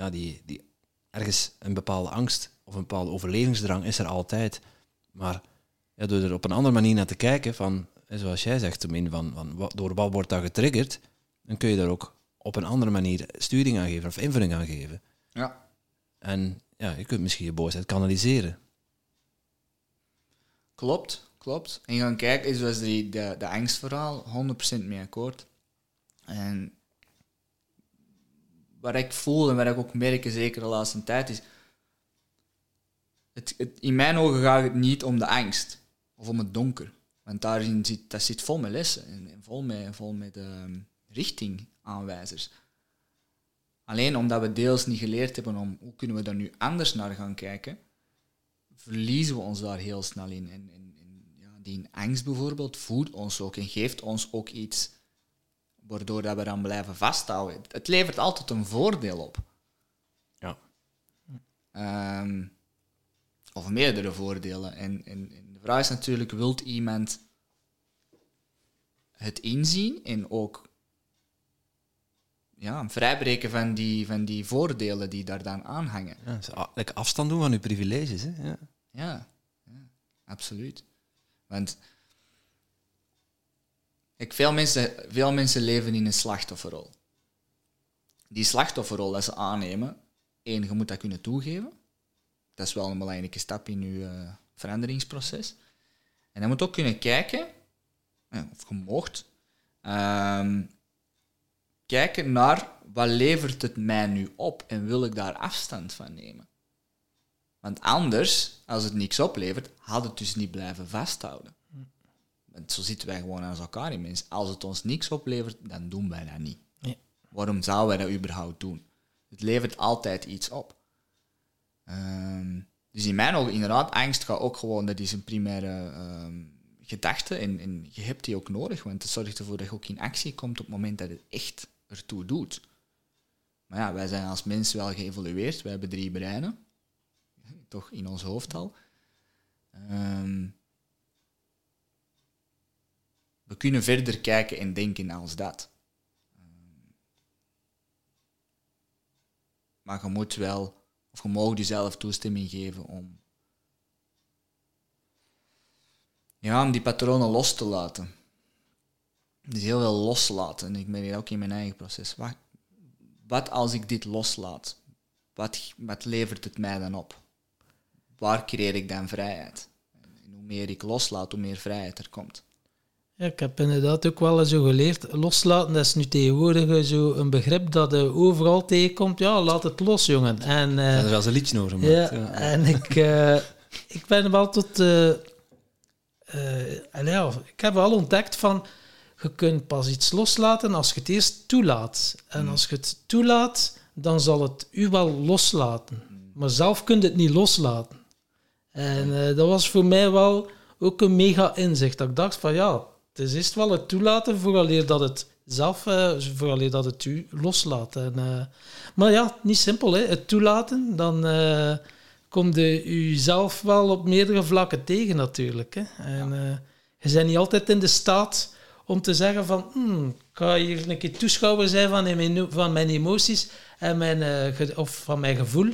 ja, die, die, ergens een bepaalde angst of een bepaalde overlevingsdrang is er altijd. Maar ja, door er op een andere manier naar te kijken, van, zoals jij zegt, van, van, wat- door wat wordt dat getriggerd, dan kun je daar ook op een andere manier sturing aan geven of invulling aan geven. Ja, En ja, je kunt misschien je boosheid kanaliseren. klopt, klopt. En gaan kijken, zoals die, de, de angstverhaal, 100% mee akkoord. En wat ik voel en wat ik ook merk, zeker de laatste tijd, is... Het, in mijn ogen gaat het niet om de angst of om het donker. Want daarin zit, dat zit vol met lessen en, vol met, vol met uh, richtingaanwijzers. Alleen omdat we deels niet geleerd hebben om hoe kunnen we daar nu anders naar gaan kijken, verliezen we ons daar heel snel in. En ja, die angst bijvoorbeeld voedt ons ook en geeft ons ook iets waardoor dat we dan blijven vasthouden. Het levert altijd een voordeel op. Ja. Ehm, of meerdere voordelen. En, en, de vraag is natuurlijk, wilt iemand het inzien en ook ja, vrijbreken van die, van die voordelen die daar dan aan hangen? Ja, lekker afstand doen van uw privileges. Hè? Ja. Ja, ja, absoluut. Want veel, mensen, mensen leven in een slachtofferrol. Die slachtofferrol dat ze aannemen, één, je moet dat kunnen toegeven. Dat is wel een belangrijke stap in je uh, veranderingsproces. En je moet ook kunnen kijken, of je mocht, ehm, kijken naar wat levert het mij nu op en wil ik daar afstand van nemen. Want anders, als het niks oplevert, had het dus niet blijven vasthouden. Zo zitten wij gewoon aan elkaar in mensen. Als het ons niks oplevert, dan doen wij dat niet. Waarom zouden wij dat überhaupt doen? Het levert altijd iets op. Um, dus in mijn ogen, inderdaad, angst gaat ook gewoon, dat is een primaire um, gedachte en, en je hebt die ook nodig, want het zorgt ervoor dat je ook in actie komt op het moment dat het echt ertoe doet. Maar ja, wij zijn als mens wel geëvolueerd, wij hebben drie breinen, toch in ons hoofd al. Um, we kunnen verder kijken en denken als dat. Maar je moet wel, of je mag jezelf toestemming geven om, ja, om die patronen los te laten. Dus heel veel loslaten. En ik ben hier ook in mijn eigen proces. Wat, wat als ik dit loslaat? Wat, wat levert het mij dan op? Waar creëer ik dan vrijheid? En hoe meer ik loslaat, hoe meer vrijheid er komt. Ja, ik heb inderdaad ook wel zo geleerd. Loslaten, dat is nu tegenwoordig zo een begrip dat je overal tegenkomt. Ja, laat het los, jongen. En, uh, er wel een liedje over gemaakt. Ja, ja, en ik, uh, ik ben wel tot... Uh, ja, ik heb al ontdekt van... Je kunt pas iets loslaten als je het eerst toelaat. En als je het toelaat, dan zal het u wel loslaten. Maar zelf kun je het niet loslaten. En dat was voor mij wel ook een mega inzicht. Dat ik dacht van ja, het is eerst wel het toelaten vooraleer dat het zelf, uh, vooraleer dat het u loslaat. En, uh, maar ja, niet simpel, hè. het toelaten, dan uh, komt u zelf wel op meerdere vlakken tegen natuurlijk. Hè. En ja. je bent niet altijd in de staat om te zeggen van, hmm, ik ga hier een keer toeschouwer zijn van mijn, van mijn emoties en mijn, of van mijn gevoel.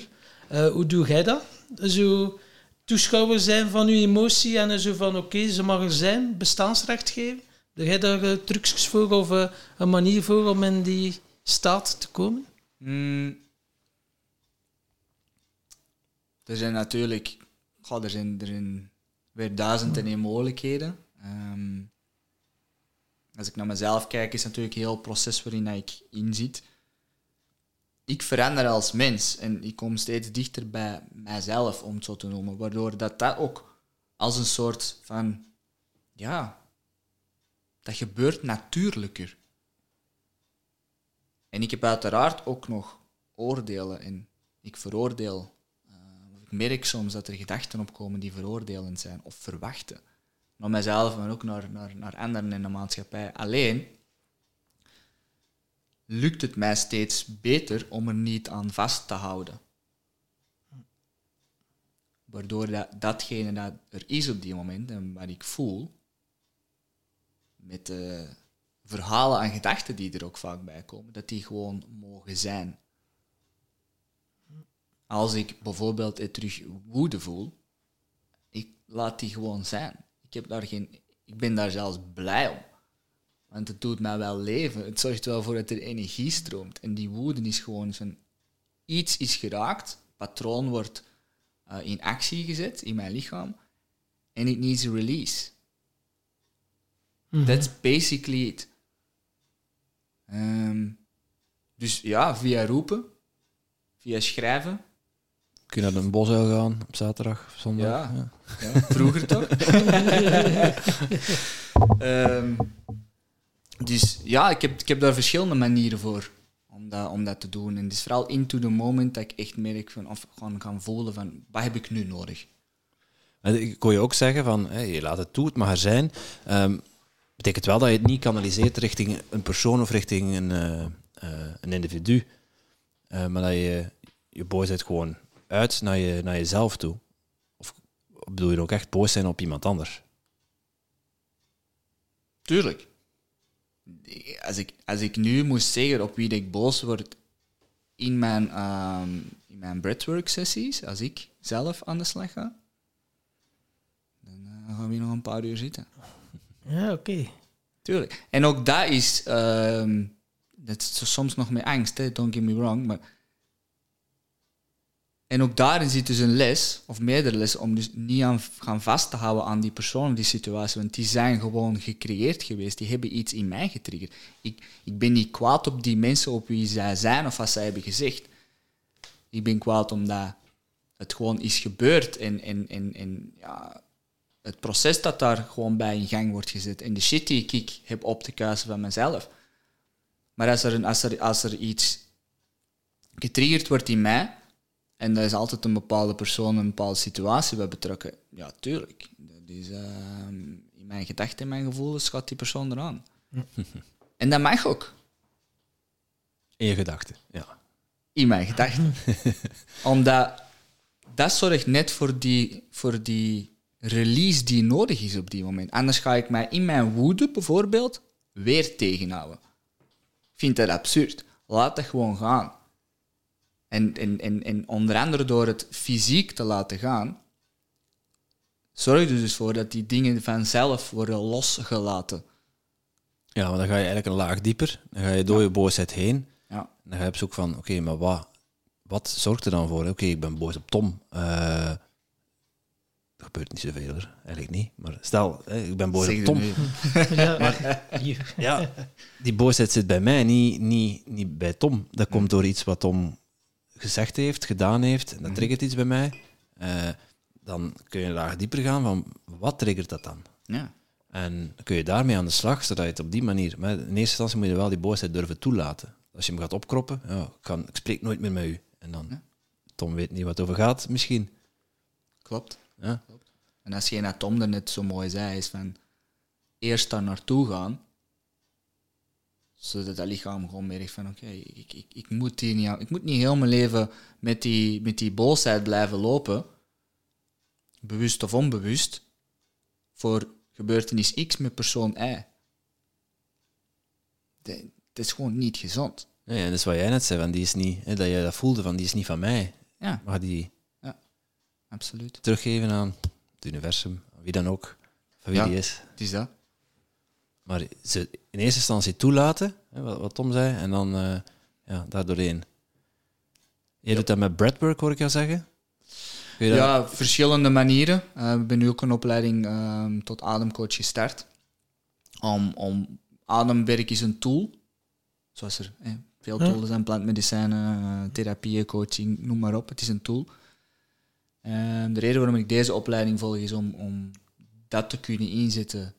hoe doe jij dat? Zo toeschouwer zijn van uw emotie en zo van oké, ze mag er zijn, bestaansrecht geven? Heb jij daar uh, trucjes voor of uh, een manier voor om in die staat te komen? Mm. Er zijn natuurlijk goh, er zijn, er weer duizend en één mogelijkheden. Um, als ik naar mezelf kijk, is het natuurlijk heel proces waarin ik inzit ik verander als mens en ik kom steeds dichter bij mijzelf, om het zo te noemen. Waardoor dat, dat ook als een soort van, ja, dat gebeurt natuurlijker. En ik heb uiteraard ook nog oordelen en ik veroordeel. Uh, ik merk soms dat er gedachten opkomen die veroordelend zijn of verwachten. Naar mijzelf, maar ook naar, naar, naar anderen in de maatschappij. Alleen, lukt het mij steeds beter om er niet aan vast te houden. Waardoor dat, datgene dat er is op die moment en wat ik voel, met de verhalen en gedachten die er ook vaak bij komen, dat die gewoon mogen zijn. Als ik bijvoorbeeld terug woede voel, ik laat die gewoon zijn. Ik, heb daar geen, ik ben daar zelfs blij om. Want het doet mij wel leven. Het zorgt wel voor dat er energie stroomt. En die woede is gewoon van iets is geraakt, patroon wordt uh, in actie gezet in mijn lichaam en it needs a release. Mm -hmm. That's basically it. Um, dus ja, via roepen, via schrijven, Kun je naar een bosuil gaan op zaterdag of zondag? Ja. Ja, vroeger toch? Ehm, dus ja, ik heb, ik heb daar verschillende manieren voor om dat, om dat te doen. En het is vooral into the moment dat ik echt merk van, of gewoon kan voelen van, wat heb ik nu nodig? Ik kon je ook zeggen van, hé, je laat het toe, het mag er zijn. Ehm, betekent wel dat je het niet kanaliseert richting een persoon of richting een, eh, eh, een individu. Eh, maar dat je je boosheid gewoon uit naar, je, naar jezelf toe. Of bedoel je ook echt boos zijn op iemand anders? Tuurlijk. Als ik, als ik nu moest zeggen op wie ik boos word in mijn, ehm in mijn breathwork sessies, als ik zelf aan de slag ga, dan eh, gaan we hier nog een paar uur zitten. Ja, oké. Tuurlijk. En ook dat is, ehm, dat is soms nog met angst, hè, don't get me wrong, maar en ook daarin zit dus een les, of meerdere lessen, om dus niet aan gaan vast te houden aan die persoon, die situatie, want die zijn gewoon gecreëerd geweest, die hebben iets in mij getriggerd. Ik, ik ben niet kwaad op die mensen op wie zij zijn of wat zij hebben gezegd. Ik ben kwaad omdat het gewoon is gebeurd en, en, en, en ja, het proces dat daar gewoon bij in gang wordt gezet en de shit die ik heb op te kuisen van mezelf. Maar als er, een, als er, als er iets getriggerd wordt in mij, en dat is altijd een bepaalde persoon, een bepaalde situatie bij betrokken, ja, tuurlijk. Dat is, ehm, in mijn gedachten en mijn gevoelens gaat die persoon eraan. en dat mag ook, In je gedachten, ja. in mijn gedachten. Omdat dat zorgt net voor die, voor die release die nodig is op die moment. Anders ga ik mij in mijn woede bijvoorbeeld weer tegenhouden. Ik vind dat absurd. Laat dat gewoon gaan. En, en, en, en onder andere door het fysiek te laten gaan, zorg er dus voor dat die dingen vanzelf worden losgelaten. Ja, maar dan ga je eigenlijk een laag dieper. Dan ga je door je boosheid heen. Ja. Dan ga je op zoek van, oké, maar wat, wat zorgt er dan voor? Oké, ik ben boos op Tom. Eh, er gebeurt niet zoveel, hoor. eigenlijk niet. Maar stel, hè, ik ben boos Zeg op er Tom. Ja, die boosheid zit bij mij, niet, niet, niet bij Tom. Dat komt door iets wat Tom gezegd heeft, gedaan heeft. En dat triggert iets bij mij. Eh, dan kun je een laag dieper gaan van, wat triggert dat dan? Ja. En kun je daarmee aan de slag, zodat je het op die manier... Maar in eerste instantie moet je wel die boosheid durven toelaten. Als je hem gaat opkroppen, ja, ik, kan, ik spreek nooit meer met u. En dan, Tom weet niet wat het over gaat, misschien. Klopt. Ja. En als je naar Tom er net zo mooi zei, is van eerst daar naartoe gaan, zodat dat lichaam gewoon merkt van oké, ik, ik, ik, moet hier niet ik moet niet heel mijn leven met die, met die boosheid blijven lopen, bewust of onbewust, voor gebeurtenis X met persoon Y. Dat, dat is gewoon niet gezond. Nee, en dat is wat jij net zei, van die is niet, hè, dat je dat voelde van die is niet van mij. Ja, Maar die absoluut. teruggeven aan het universum, wie dan ook, van wie Ja. die is. Het is dat. Maar ze in eerste instantie toelaten, hè, wat, wat Tom zei, en dan eh ja, daar doorheen. Je doet dat met breathwork, hoor ik jou zeggen. Dat- Ja, verschillende manieren. Eh, ik ben nu ook een opleiding ehm, tot ademcoach gestart. Om, om, ademwerk is een tool. Zoals er eh, veel tools zijn, plantmedicijnen, eh, therapieën, coaching, noem maar op. Het is een tool. En de reden waarom ik deze opleiding volg is om, om dat te kunnen inzetten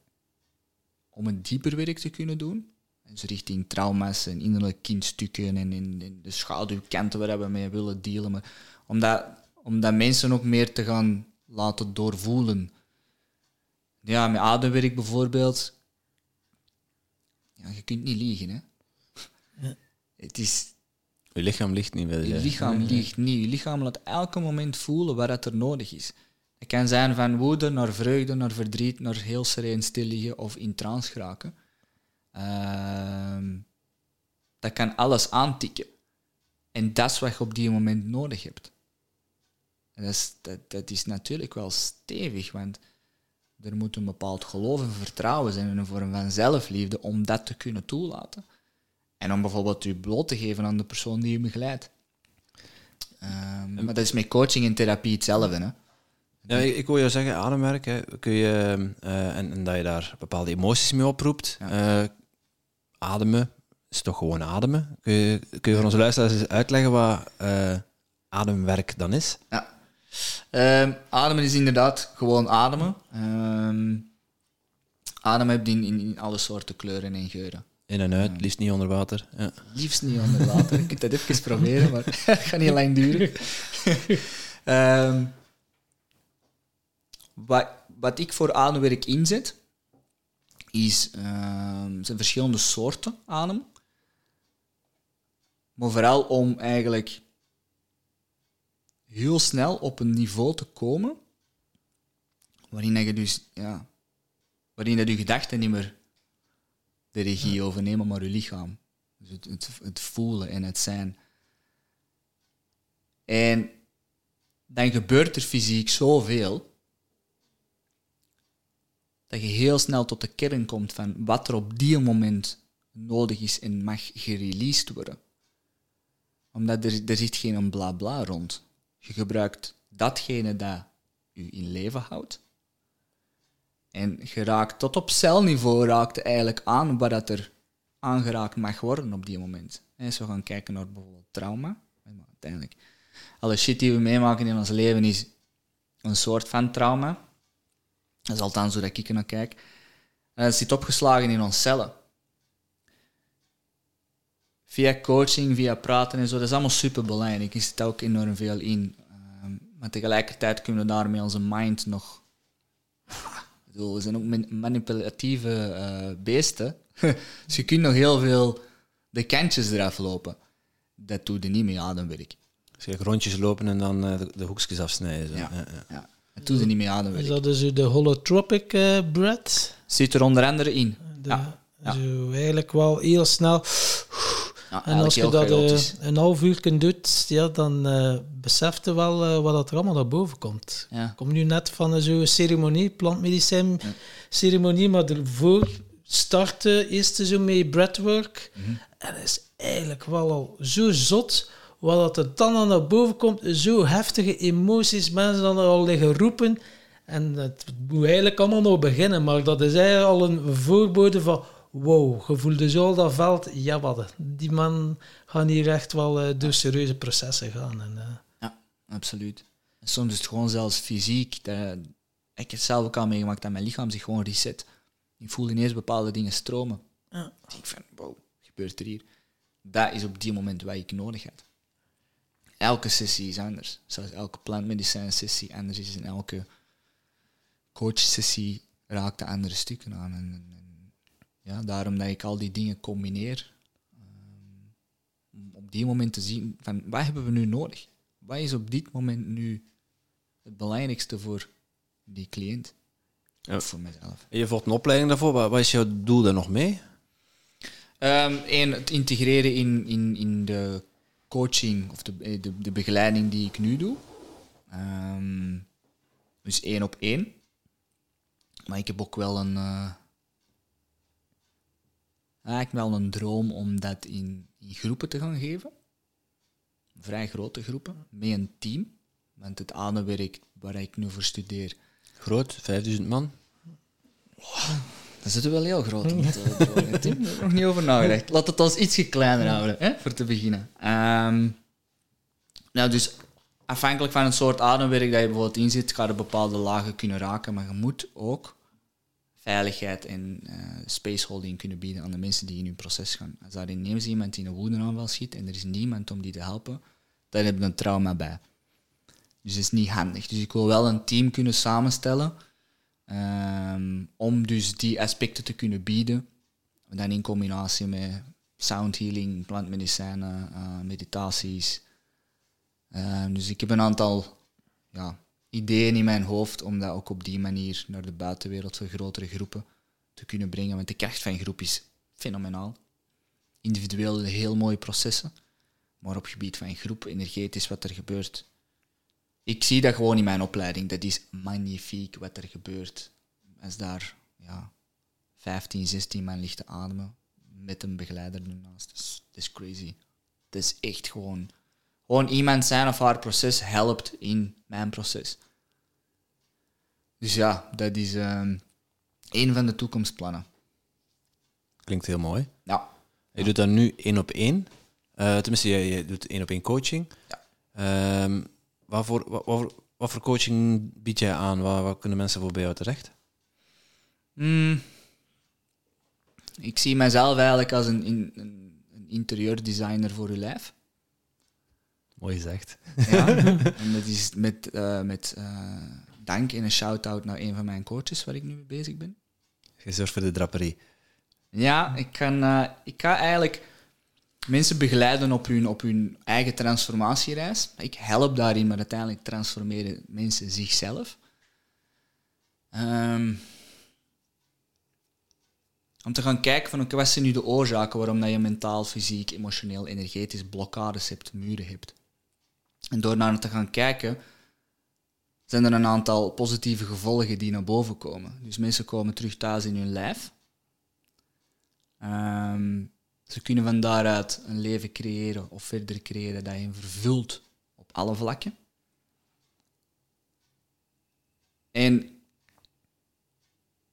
om een dieper werk te kunnen doen. Dus richting trauma's en innerlijke kindstukken en, en, en de schaduwkanten waar we mee willen dealen. Maar omdat, omdat mensen ook meer te gaan laten doorvoelen. Ja, met ademwerk bijvoorbeeld. Ja, je kunt niet liegen, hè. Het is, Je lichaam ligt niet je lichaam liegt niet. Je lichaam laat elke moment voelen wat het er nodig is. Het kan zijn van woede naar vreugde, naar verdriet, naar heel sereen stil liggen of in trance geraken. Ehm, dat kan alles aantikken. En dat is wat je op die moment nodig hebt. En dat, is, dat, dat is natuurlijk wel stevig, want er moet een bepaald geloof en vertrouwen zijn en een vorm van zelfliefde om dat te kunnen toelaten. En om bijvoorbeeld je bloot te geven aan de persoon die je begeleidt. Ehm, maar dat is met coaching en therapie hetzelfde. Hè? Ja, ik, ik wil jou zeggen, ademwerk, hè, kun je, eh, en, en dat je daar bepaalde emoties mee oproept. Eh, ademen is toch gewoon ademen? Kun je, kun je voor onze luisteraars eens uitleggen wat eh, ademwerk dan is? Ja. Ehm, ademen is inderdaad gewoon ademen. Ehm, ademen heb je in, in, in alle soorten kleuren en geuren. In en uit, liefst niet onder water. Ja. Liefst niet onder water. Je kunt dat even proberen, maar het gaat niet lang duren. Ehm, wat, wat ik voor ademwerk inzet, is, ehm, zijn verschillende soorten adem. Maar vooral om eigenlijk heel snel op een niveau te komen waarin dat je dus, ja, waarin dat je gedachten niet meer de regie overnemen, maar je lichaam. Dus het, het, het voelen en het zijn. En dan gebeurt er fysiek zoveel dat je heel snel tot de kern komt van wat er op die moment nodig is en mag gereleased worden. Omdat er, er zit geen bla bla rond. Je gebruikt datgene dat je in leven houdt. En je raakt tot op celniveau raakt eigenlijk aan wat dat er aangeraakt mag worden op die moment. En we gaan kijken naar bijvoorbeeld trauma, uiteindelijk, alle shit die we meemaken in ons leven is een soort van trauma. Dat is althans hoe dat ik er naar kijk. En dat zit opgeslagen in ons cellen. Via coaching, via praten en zo, dat is allemaal super belangrijk. Ik zit ook enorm veel in. Ehm, maar tegelijkertijd kunnen we daarmee onze mind nog. Ik bedoel, we zijn ook man- manipulatieve eh, beesten. dus je kunt nog heel veel de kantjes eraf lopen. Dat doe je niet met ademwerk. Dus je rondjes lopen en dan eh, de, de hoekjes afsnijden. Zo. Ja. Ja, ja. Ja, dat doe je niet met Is ademwerk. dat dus de holotropic eh breath? Zit er onder andere in. De- Ja. Zo eigenlijk wel heel snel. Ja, En als je dat eh, een half uur doet, ja, dan eh beseft je wel eh, wat dat er allemaal naar boven komt. Ja. Ik kom nu net van eh, zo'n ceremonie, plantmedicijn ceremonie, maar ervoor startte eerst zo met breathwork. Mhm. En dat is eigenlijk wel al zo zot wat dat er dan aan naar boven komt. Zo heftige emoties, mensen dan er al liggen roepen. En het moet eigenlijk allemaal nog beginnen, maar dat is eigenlijk al een voorbode van wow, je voelde zo al dat veld, ja wat, die man gaan hier echt wel eh, door serieuze processen gaan. En, eh, Ja, absoluut. En soms is het gewoon zelfs fysiek. Dat, ik heb het zelf ook al meegemaakt dat mijn lichaam zich gewoon reset. Ik voel ineens bepaalde dingen stromen. Ja. Ik denk van, wow, wat gebeurt er hier? Dat is op die moment wat ik nodig had. Elke sessie is anders. Zoals elke plantmedicijn sessie anders is en elke coach sessie raakt de andere stukken aan. En, en- ja, daarom dat ik al die dingen combineer. ehm, om op die moment te zien van wat hebben we nu nodig? Wat is op dit moment nu het belangrijkste voor die cliënt? Ja. Of voor mezelf? Je volgt een opleiding daarvoor. Wat, wat is jouw doel daar nog mee? Eén, Ehm, het integreren in, in, in de coaching of de, eh, de, de begeleiding die ik nu doe. Ehm, dus één op één. Maar ik heb ook wel een, eh, eigenlijk wel een droom om dat in, in groepen te gaan geven. Vrij grote groepen, met een team. Want het ademwerk waar ik nu voor studeer, Groot, 5000 man. Dat zitten wel heel groot. in het, droom. Tim, daar heb ik nog niet over nagedacht. Laat het ons ietsje kleiner houden, hè, voor te beginnen. Ehm, nou, dus afhankelijk van het soort ademwerk dat je bijvoorbeeld in zit, ga je bepaalde lagen kunnen raken, maar je moet ook veiligheid en eh, spaceholding kunnen bieden aan de mensen die in hun proces gaan. Als daar ineens iemand die een woedenaanval schiet en er is niemand om die te helpen, dan heb je een trauma bij. Dus dat is niet handig. Dus ik wil wel een team kunnen samenstellen Ehm, om dus die aspecten te kunnen bieden. Dan in combinatie met sound healing, plantmedicijnen, eh, meditaties. Ehm, dus ik heb een aantal ja, ideeën in mijn hoofd om dat ook op die manier naar de buitenwereld voor grotere groepen te kunnen brengen. Want de kracht van groep is fenomenaal. Individueel heel mooie processen. Maar op gebied van groep, energetisch, wat er gebeurt, ik zie dat gewoon in mijn opleiding. Dat is magnifiek wat er gebeurt. Als daar ja, 15, 16 man ligt te ademen met een begeleider ernaast. Dat is, dat is crazy. Dat is echt gewoon... Gewoon iemand zijn of haar proces helpt in mijn proces. Dus ja, dat is ehm een van de toekomstplannen. Klinkt heel mooi. Ja, Je doet dat nu één op één. Eh, tenminste, je, je doet één op één coaching. Ja. Ehm, waarvoor, wat, wat, voor- wat voor coaching bied jij aan? Waar, waar kunnen mensen voor bij jou terecht? Hmm. Ik zie mezelf eigenlijk als een, een, een interieurdesigner voor uw lijf. Mooi gezegd. Ja. en dat is met, eh, met eh, dank en een shout-out naar een van mijn coaches waar ik nu mee bezig ben. Je zorgt voor de draperie. Ja, ik, kan, eh, ik ga eigenlijk mensen begeleiden op hun, op hun eigen transformatiereis. Ik help daarin, maar uiteindelijk transformeren mensen zichzelf. Ehm, om te gaan kijken van wat zijn nu de oorzaken waarom dat je mentaal, fysiek, emotioneel, energetisch blokkades hebt, muren hebt. En door naar te gaan kijken, zijn er een aantal positieve gevolgen die naar boven komen. Dus mensen komen terug thuis in hun lijf. Ehm, ze kunnen van daaruit een leven creëren of verder creëren dat hen vervult op alle vlakken. En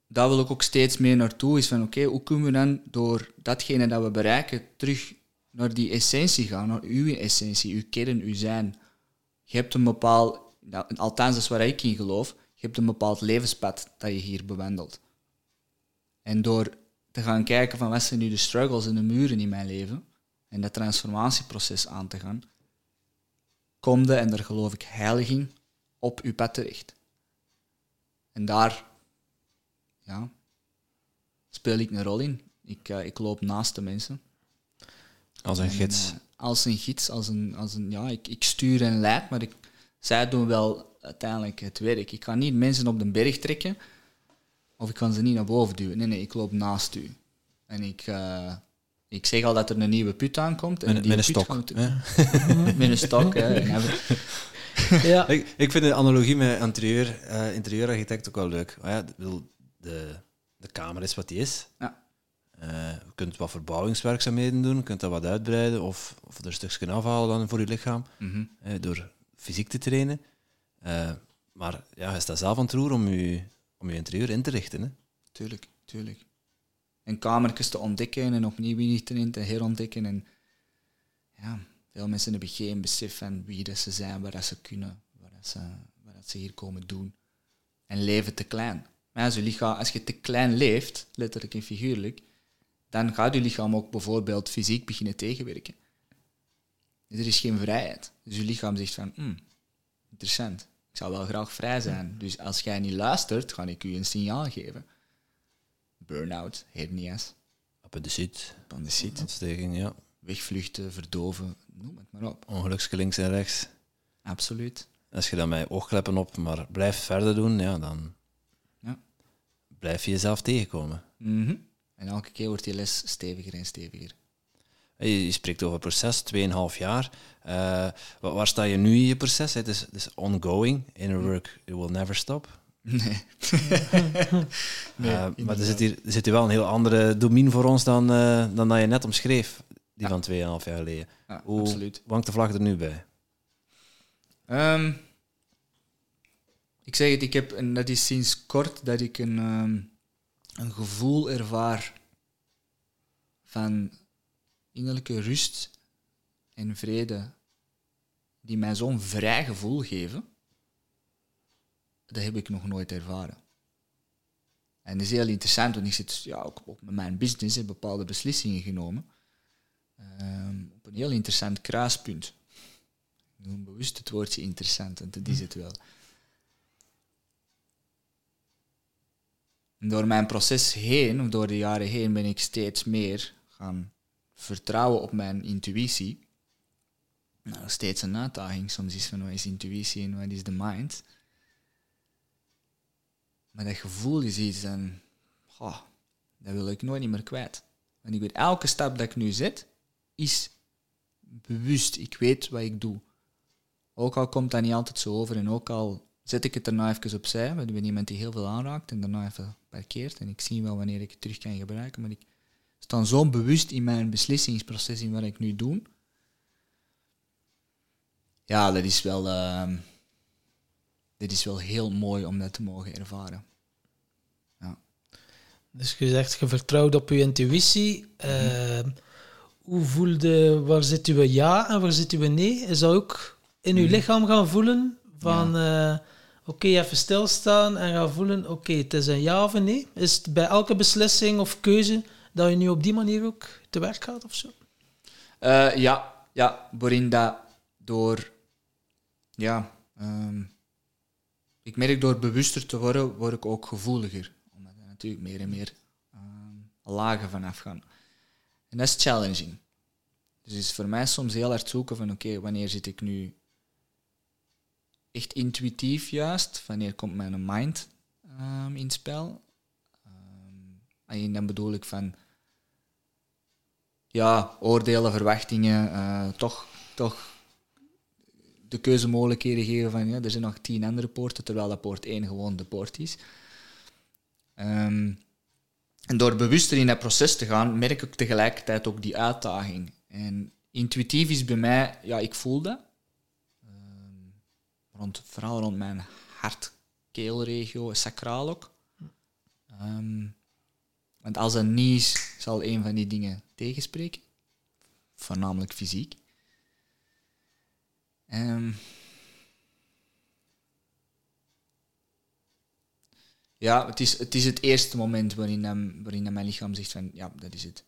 daar wil ik ook steeds meer naartoe, is van oké, hoe kunnen we dan door datgene dat we bereiken terug naar die essentie gaan, naar uw essentie, uw kern, uw zijn. Je hebt een bepaald, nou, althans dat is waar ik in geloof, je hebt een bepaald levenspad dat je hier bewandelt. En door te gaan kijken van wat zijn nu de struggles en de muren in mijn leven en dat transformatieproces aan te gaan, kom je, en daar geloof ik heilig in, op uw pad terecht. En daar ja, speel ik een rol in. Ik, eh, ik loop naast de mensen. Als een En, gids. eh, als een gids, als een, als een ja, ik, ik stuur en leid, maar ik, zij doen wel uiteindelijk het werk. Ik ga niet mensen op de berg trekken of ik kan ze niet naar boven duwen. Nee, nee, ik loop naast u. En ik, eh, ik zeg al dat er een nieuwe put aankomt. En Met, die met een put stok. Met een stok, hè. Ja. Ik, ik vind de analogie met interieur, eh, interieurarchitect ook wel leuk. Maar ja, bedoel, de, de kamer is wat die is. Ja. Eh, je kunt wat verbouwingswerkzaamheden doen, je kunt dat wat uitbreiden of, of er een stukje afhalen dan voor je lichaam, Mhm. eh, door fysiek te trainen. Eh, maar ja, je staat zelf aan het roer om je, om je interieur in te richten. Hè. Tuurlijk, tuurlijk. En kamertjes te ontdekken en opnieuw in te herontdekken. En ja, veel mensen hebben geen besef van wie dat ze zijn, waar dat ze kunnen, wat dat ze, wat dat ze hier komen doen. En leven te klein. Maar als je, lichaam, als je te klein leeft, letterlijk en figuurlijk, dan gaat je lichaam ook bijvoorbeeld fysiek beginnen tegenwerken. Dus er is geen vrijheid. Dus je lichaam zegt van, hmm, interessant, ik zou wel graag vrij zijn. Dus als jij niet luistert, ga ik u een signaal geven. Burn-out, hernia's, Appendiciet, appendiciet, ontsteking, ja. wegvluchten, verdoven, noem het maar op. ongeluksje links en rechts. Absoluut. Als je dan met oogkleppen op, maar blijft verder doen, ja, dan Ja. blijf je jezelf tegenkomen. Mhm. En elke keer wordt die les steviger en steviger. Je spreekt over proces, 2,5 jaar. Eh, wa- waar sta je nu in je proces? Het is, het is ongoing. Inner work, it will never stop. Nee. Eh, maar er zit, hier, er zit hier wel een heel andere domein voor ons dan, eh, dan dat je net omschreef, die Ja. van 2,5 jaar geleden. Ja, Hoe absoluut. hangt de vlag er nu bij? Ehm, ik zeg het, ik heb, en dat is sinds kort dat ik een, ehm, een gevoel ervaar van innerlijke rust en vrede, die mij zo'n vrij gevoel geven, dat heb ik nog nooit ervaren. En dat is heel interessant, want ik zit ja, ook, met mijn business heb bepaalde beslissingen genomen. ehm, op een heel interessant kruispunt. Ik noem bewust het woordje interessant, want dat is het wel. Door mijn proces heen, of door de jaren heen, ben ik steeds meer gaan vertrouwen op mijn intuïtie. Nou, steeds een uitdaging. Soms is van wat is intuïtie en wat is de mind. Maar dat gevoel is iets en dat wil ik nooit meer kwijt. Want ik weet, elke stap dat ik nu zet, is bewust. Ik weet wat ik doe. Ook al komt dat niet altijd zo over en ook al zet ik het daarna even opzij, want ik ben iemand die heel veel aanraakt en daarna even parkeert en ik zie wel wanneer ik het terug kan gebruiken, maar ik sta zo bewust in mijn beslissingsproces in wat ik nu doe. Ja, dat is wel, ehm, dat is wel heel mooi om dat te mogen ervaren. Dus je zegt, je vertrouwt op je intuïtie. Eh, hoe voelde, waar zit uw ja en waar zit uw nee? Is dat ook in uw Mhm. lichaam gaan voelen van eh, oké, even stilstaan en gaan voelen oké, het is een ja of een nee? Is het bij elke beslissing of keuze dat je nu op die manier ook te werk gaat of zo? Eh, ja, ja, waarin dat door... Ja, ehm, ik merk door bewuster te worden, word ik ook gevoeliger. Omdat er natuurlijk meer en meer ehm, lagen vanaf gaan. En dat is challenging. Dus het is voor mij soms heel hard zoeken van oké, wanneer zit ik nu echt intuïtief juist? Wanneer komt mijn mind ehm, in spel? En dan bedoel ik van ja, oordelen, verwachtingen, eh, toch, toch de keuzemogelijkheden geven van ja, er zijn nog tien andere poorten, terwijl dat poort één gewoon de poort is. Ehm, en door bewuster in dat proces te gaan, merk ik tegelijkertijd ook die uitdaging. En intuïtief is bij mij, ja, ik voel dat. Ehm, rond, vooral rond mijn hart-keelregio, sacraal ook. Ehm, want als dat niet is, zal een van die dingen tegenspreken. Voornamelijk fysiek. Ehm, ja, het is, het is het eerste moment waarin, waarin mijn lichaam zegt van ja, dat is het.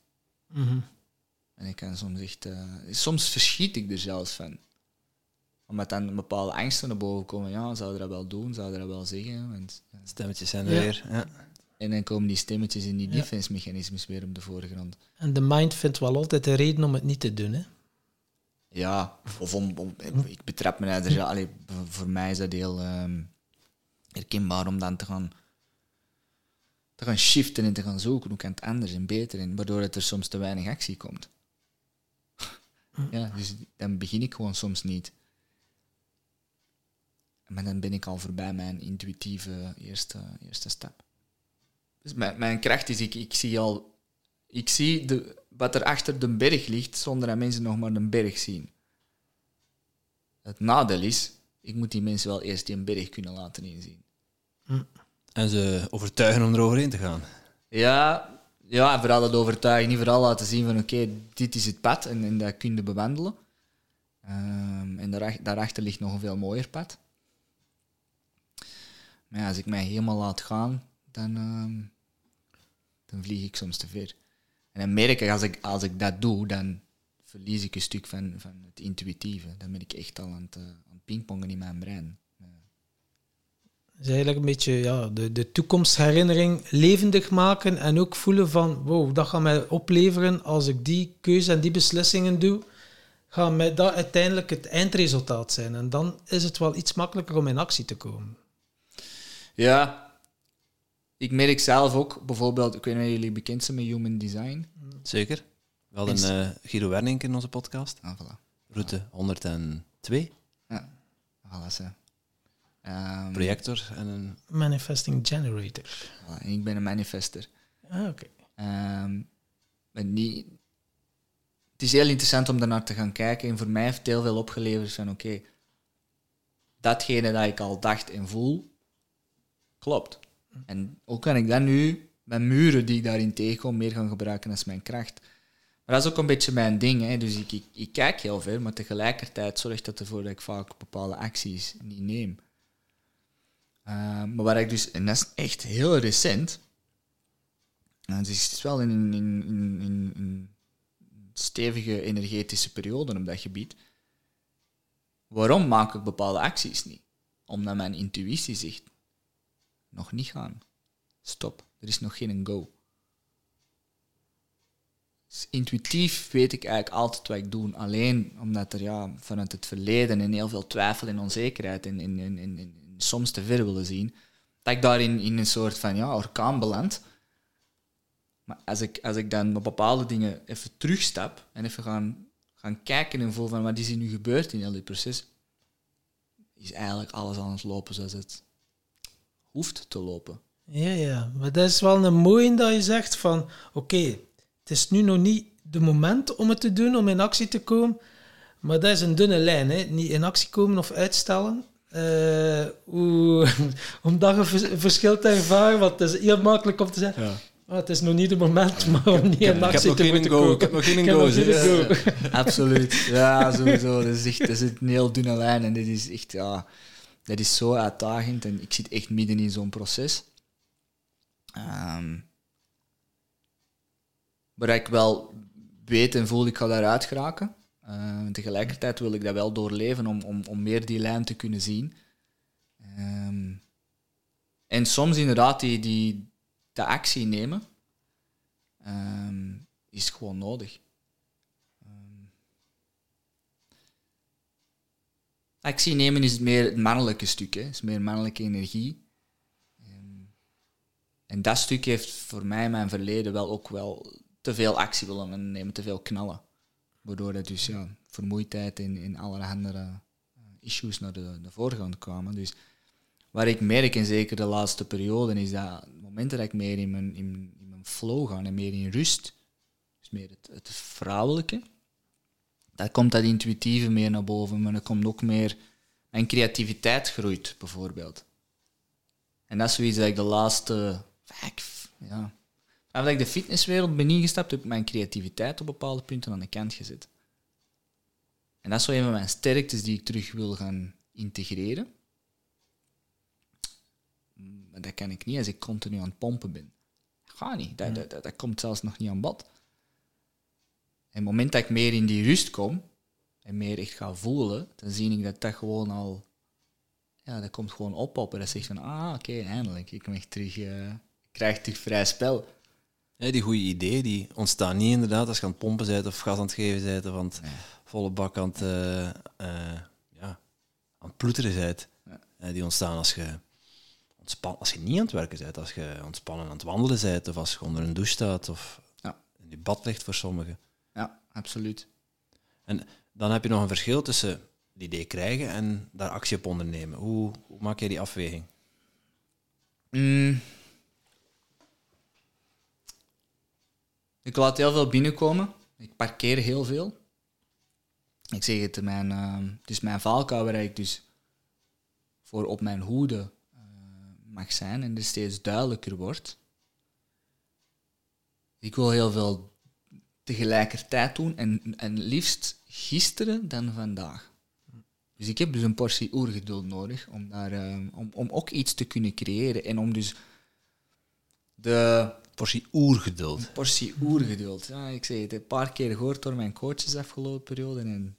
En ik kan soms echt... eh, soms verschiet ik er zelfs van. Omdat dan bepaalde angsten naar boven komen. Ja, zou je dat wel doen? Zou je dat wel zeggen? Want, eh, Stemmetjes zijn er Ja. weer. Ja. En dan komen die stemmetjes in die Ja. defense mechanismes weer op de voorgrond. En de mind vindt wel altijd een reden om het niet te doen. Hè? Ja, of om, om- ik betrap me daar. Allee, voor mij is dat heel ehm, herkenbaar om dan te gaan, te gaan shiften en te gaan zoeken hoe kan het anders en beter en waardoor het er soms te weinig actie komt. Ja, dus dan begin ik gewoon soms niet. Maar dan ben ik al voorbij mijn intuïtieve eerste, eerste stap. Dus mijn, mijn kracht is, ik, ik zie al, ik zie de, wat er achter de berg ligt, zonder dat mensen nog maar de berg zien. Het nadeel is, ik moet die mensen wel eerst die een berg kunnen laten inzien. En ze overtuigen om eroverheen te gaan. Ja, ja vooral dat overtuigen, niet vooral laten zien van oké, dit is het pad en, en dat kun je bewandelen. Ehm, en daarachter, daarachter ligt nog een veel mooier pad. Maar ja, als ik mij helemaal laat gaan, dan, ehm, dan vlieg ik soms te ver. En dan merk ik, als ik, als ik dat doe, dan verlies ik een stuk van, van het intuïtieve. Dan ben ik echt al aan het, eh, aan het pingpongen in mijn brein. Dus eigenlijk een beetje ja, de, de toekomstherinnering levendig maken en ook voelen van, wow, dat gaat mij opleveren als ik die keuze en die beslissingen doe, gaat mij dat uiteindelijk het eindresultaat zijn. En dan is het wel iets makkelijker om in actie te komen. Ja, ik merk zelf ook, bijvoorbeeld, ik weet niet of jullie bekend zijn met Human Design. Zeker. We hadden eh Guido Wernink in onze podcast. Ah, voilà. Route 102. Ja, voilà, zo. Ehm, Projector en een... Manifesting Generator. voilà, en ik ben een manifester. Ah, oké. Ehm, en niet, het is heel interessant om daarnaar te gaan kijken. En voor mij heeft het heel veel opgeleverd van oké, datgene dat ik al dacht en voel, klopt. En hoe kan ik dat nu, mijn muren die ik daarin tegenkom, meer gaan gebruiken als mijn kracht? Maar dat is ook een beetje mijn ding. Hè. Dus ik, ik, kijk heel ver, maar tegelijkertijd zorgt dat ervoor dat ik vaak bepaalde acties niet neem. Ehm, maar waar ik dus, en dat is echt heel recent, nou, het is wel in een in, in, in, in stevige energetische periode op dat gebied. Waarom maak ik bepaalde acties niet? Omdat mijn intuïtie zegt, nog niet gaan. Stop, er is nog geen go. Dus intuïtief weet ik eigenlijk altijd wat ik doe. Alleen omdat er ja, vanuit het verleden en heel veel twijfel en onzekerheid en, en, en, en, soms te ver willen zien, dat ik daarin in een soort van ja, orkaan beland. Maar als ik, als ik dan op bepaalde dingen even terugstap en even gaan, gaan kijken en voel van wat is er nu gebeurd in heel dit proces, is eigenlijk alles het lopen zoals het hoeft te lopen. Ja, ja. Maar dat is wel een mooie dat je zegt van, oké, het is nu nog niet de moment om het te doen, om in actie te komen. Maar dat is een dunne lijn, hè. Niet in actie komen of uitstellen. Eh, hoe, om dat een vers- verschil te ervaren, want het is heel makkelijk om te zeggen, Ja. Ah, het is nog niet het moment maar om niet in Ik heb actie nog te moeten go. komen. Ik heb nog geen Ik heb go. nog geen hè. go. Absoluut. Ja, sowieso. Dat is echt dat is een heel dunne lijn. En dit is echt, ja, dat is zo uitdagend. En ik zit echt midden in zo'n proces. Ehm waar ik wel weet en voel, ik ga daaruit geraken. Ehm, tegelijkertijd wil ik dat wel doorleven om, om, om meer die lijn te kunnen zien. Ehm, en soms inderdaad die, die, de actie nemen is gewoon nodig. Actie nemen is meer het mannelijke stuk, hè. is meer mannelijke energie. Ehm, en dat stuk heeft voor mij in mijn verleden wel ook wel te veel actie willen nemen, te veel knallen. Waardoor dat dus ja, vermoeidheid en, en allerlei andere eh, issues naar de, de voorgrond kwamen. Dus waar ik merk, en zeker de laatste periode, is dat op momenten dat ik meer in mijn, in, in mijn flow ga en meer in rust, dus meer het, het vrouwelijke, dan komt dat intuïtieve meer naar boven, maar dan komt ook meer... Mijn creativiteit groeit, bijvoorbeeld. En dat is zoiets dat ik de laatste... vijf, ja, Nadat ik de fitnesswereld ben ingestapt, heb ik mijn creativiteit op bepaalde punten aan de kant gezet. En dat is zo een van mijn sterktes die ik terug wil gaan integreren. Maar dat kan ik niet als ik continu aan het pompen ben. Dat gaat niet. Dat, dat, dat, dat komt zelfs nog niet aan bod. En op het moment dat ik meer in die rust kom en meer echt ga voelen, dan zie ik dat dat gewoon al... Ja, dat komt gewoon oppoppen. Dat zegt van, ah, oké, eindelijk. Ik, terug, eh, ik krijg terug vrij spel. Ja, die goede ideeën die ontstaan niet inderdaad als je aan het pompen bent of gas aan het geven bent of aan het volle bak aan het, eh, eh, ja, aan het ploeteren bent. Ja. Die ontstaan als je, ontspan, als je niet aan het werken bent, als je ontspannen aan het wandelen bent of als je onder een douche staat of Ja. in je bad ligt voor sommigen. Absoluut. En dan heb je nog een verschil tussen het idee krijgen en daar actie op ondernemen. Hoe, hoe maak je die afweging? Mm. Ik laat heel veel binnenkomen. Ik parkeer heel veel. Ik zeg het, mijn, eh, het is mijn valkuil waar ik dus voor op mijn hoede eh, mag zijn en er steeds duidelijker wordt. Ik wil heel veel tegelijkertijd doen en, en liefst gisteren dan vandaag. Dus ik heb dus een portie oergeduld nodig om, daar, eh, om, om ook iets te kunnen creëren en om dus de Portie oergeduld. portie oergeduld. Ja, ik zeg het een paar keer gehoord door mijn coaches afgelopen periode en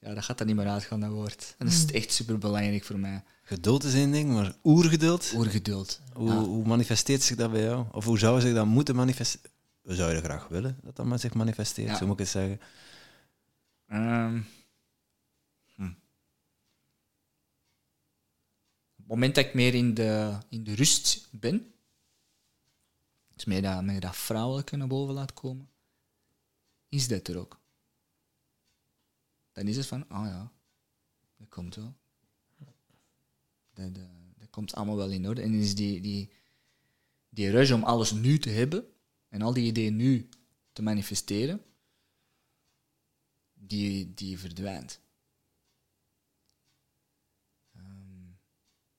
ja, dat gaat er niet meer uitgaan, dat woord. En dat is echt super belangrijk voor mij. Geduld is één ding, maar oergeduld, Oergeduld. hoe, Ja. hoe manifesteert zich dat bij jou? Of hoe zou zich dat moeten manifesteren? We zouden graag willen dat dat maar zich manifesteert, Ja. zo moet ik het zeggen. Ehm, hm. Op het moment dat ik meer in de, in de rust ben, dus meer dat, meer dat vrouwelijke naar boven laat komen, is dat er ook. Dan is het van, ah ja, dat komt wel. Dat, eh, dat komt allemaal wel in orde. En is die, die, die rush om alles nu te hebben en al die ideeën nu te manifesteren, die, die verdwijnt. Ehm,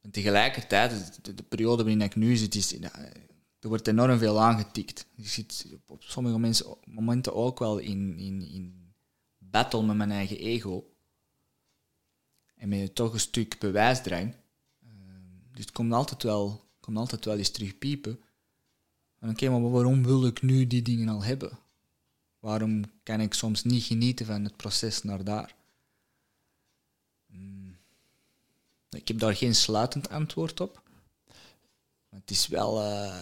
en tegelijkertijd, de, de periode waarin ik nu zit, is, er wordt enorm veel aangetikt. Je zit op sommige mensen, momenten ook wel in, in, in battle met mijn eigen ego. En met toch een stuk bewijsdrang. Ehm, dus het komt altijd wel, komt altijd wel eens terug oké, maar waarom wil ik nu die dingen al hebben? Waarom kan ik soms niet genieten van het proces naar daar? Hmm. Ik heb daar geen sluitend antwoord op. Het is wel... eh,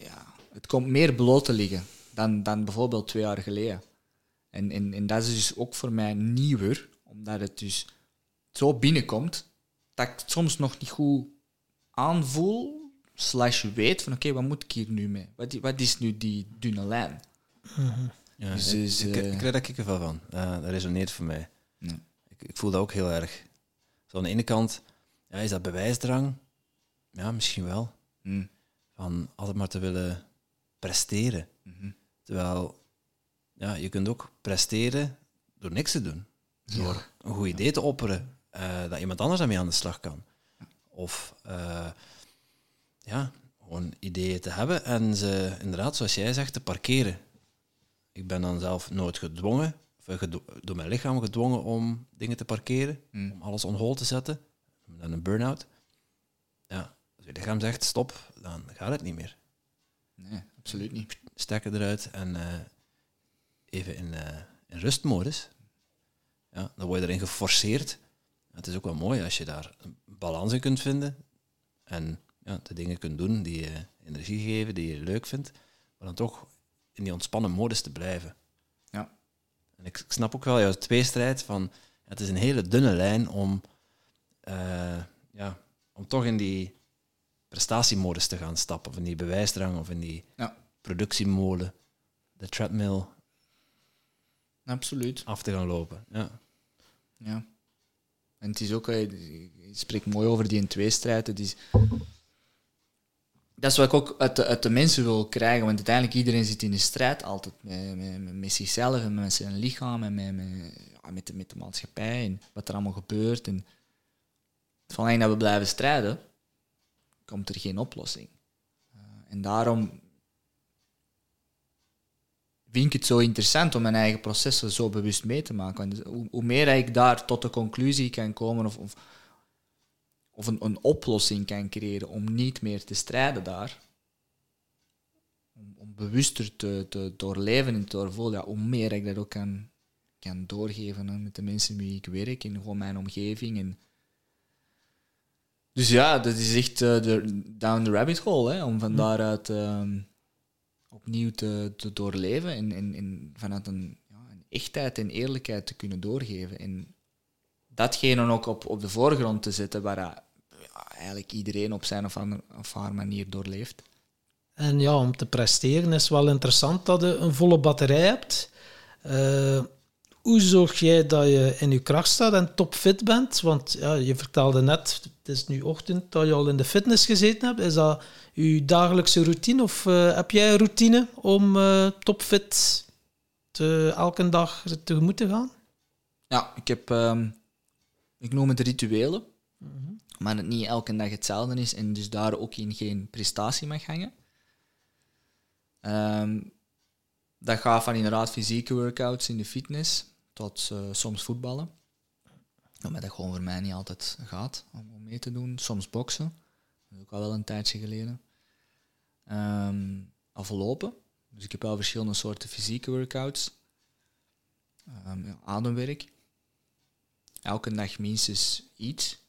ja, het komt meer bloot te liggen dan, dan bijvoorbeeld twee jaar geleden. En, en, en dat is dus ook voor mij nieuwer, omdat het dus zo binnenkomt, dat ik het soms nog niet goed aanvoel, slash weet van oké, wat moet ik hier nu mee? Wat, wat is nu die dunne lijn? Ja, Dus- ik, dus, ik, ik krijg daar kikkervel van. Dat resoneert voor mij. Ja. Ik, ik voel dat ook heel erg. Zo aan de ene kant, ja, is dat bewijsdrang? Ja, misschien wel. Hmm. Van altijd maar te willen presteren. Mhm. Terwijl, ja, je kunt ook presteren door niks te doen. Door een goed idee te opperen, eh, dat iemand anders daarmee aan de slag kan. Of, eh, ja, gewoon ideeën te hebben en ze inderdaad, zoals jij zegt, te parkeren. Ik ben dan zelf nooit gedwongen, of eh, gedo- door mijn lichaam gedwongen om dingen te parkeren, Mm. om alles on hold te zetten. Dan een burn-out. Ja, als je lichaam zegt stop, dan gaat het niet meer. Nee, absoluut niet. Stekker eruit en eh, even in, eh, in rustmodus. Ja, dan word je erin geforceerd. Het is ook wel mooi als je daar een balans in kunt vinden. En ja, de dingen kunt doen die je energie geven, die je leuk vindt. Maar dan toch in die ontspannen modus te blijven. Ja. En ik, ik snap ook wel jouw tweestrijd van... Het is een hele dunne lijn om, eh, ja, om toch in die prestatiemodus te gaan stappen. Of in die bewijsdrang, of in die Ja. productiemolen. De treadmill Absoluut. af te gaan lopen. Ja. Ja. En het is ook, eh, je spreekt mooi over die tweestrijd. Het is, dat is wat ik ook uit de, mensen wil krijgen, want uiteindelijk iedereen zit in de strijd altijd met, met, met, zichzelf en met zijn lichaam en met, met, de, met de maatschappij en wat er allemaal gebeurt. En zolang dat we blijven strijden, komt er geen oplossing. Eh, en daarom vind ik het zo interessant om mijn eigen processen zo bewust mee te maken. Want hoe, hoe meer ik daar tot de conclusie kan komen of, of, of een, een oplossing kan creëren om niet meer te strijden daar, om, om bewuster te, te doorleven en te doorvoelen, ja, hoe meer ik dat ook kan, kan doorgeven hè, met de mensen met wie ik werk en gewoon mijn omgeving. En dus ja, dat is echt eh, de, down the rabbit hole, hè, om van daaruit ehm, opnieuw te, te doorleven en, en, en vanuit een, ja, een echtheid en eerlijkheid te kunnen doorgeven. En datgene ook op, op de voorgrond te zetten waar eigenlijk iedereen op zijn of, haar manier doorleeft. En ja, om te presteren is wel interessant dat je een volle batterij hebt. Eh, hoe zorg jij dat je in je kracht staat en topfit bent? Want ja, je vertelde net, het is nu ochtend, dat je al in de fitness gezeten hebt. Is dat je dagelijkse routine of eh, heb jij een routine om eh, topfit te, elke dag tegemoet te gaan? Ja, ik heb, ehm, ik noem het rituelen, maar het niet elke dag hetzelfde is en dus daar ook in geen prestatie mag hangen. Ehm, dat gaat van inderdaad fysieke workouts in de fitness tot eh, soms voetballen. Omdat dat gewoon voor mij niet altijd gaat om, mee te doen. Soms boksen, dat is ook al wel een tijdje geleden. Ehm aflopen. Dus ik heb wel verschillende soorten fysieke workouts. Ehm, ademwerk. Elke dag minstens iets.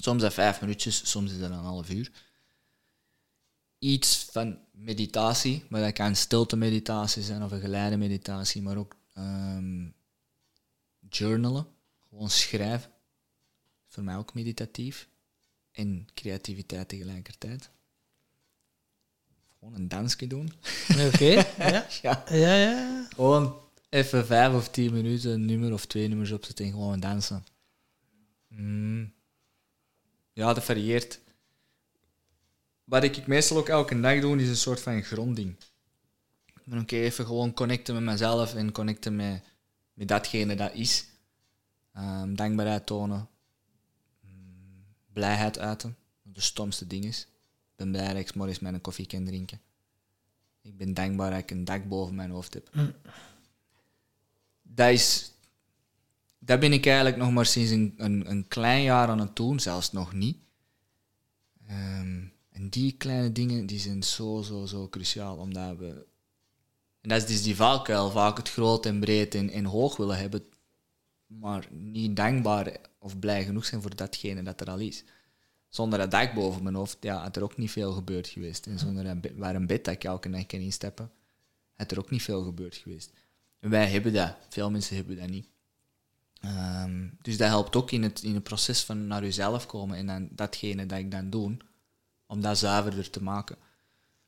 Soms dat vijf minuutjes, soms is dat een half uur. Iets van meditatie, maar dat kan stilte meditatie zijn of een geleide meditatie, maar ook ehm, journalen, gewoon schrijven. Voor mij ook meditatief. En creativiteit tegelijkertijd. Gewoon een dansje doen. Oké, ja. Ja. Ja, ja. Gewoon even vijf of tien minuten een nummer of twee nummers opzetten en gewoon dansen. Mm. Ja, dat varieert. Wat ik meestal ook elke dag doe, is een soort van gronding. Oké, even gewoon connecten met mezelf en connecten met, met datgene dat is. Ehm, dankbaarheid tonen. Mm, blijheid uiten. De stomste ding is. Ik ben blij dat ik morgens mijn koffie kan drinken. Ik ben dankbaar dat ik een dak boven mijn hoofd heb. Dat is... Dat ben ik eigenlijk nog maar sinds een, een, klein jaar aan het doen, zelfs nog niet. Ehm, en die kleine dingen die zijn zo, zo, zo cruciaal, omdat we... En dat is dus die valkuil, vaak het groot en breed en, en hoog willen hebben, maar niet dankbaar of blij genoeg zijn voor datgene dat er al is. Zonder dat dak boven mijn hoofd, ja, had er ook niet veel gebeurd geweest. En zonder be- waar een bed dat ik elke nacht kan instappen, had er ook niet veel gebeurd geweest. En wij hebben dat. Veel mensen hebben dat niet. Ehm, dus dat helpt ook in het, in het proces van naar jezelf komen en dan datgene dat ik dan doe, om dat zuiverder te maken.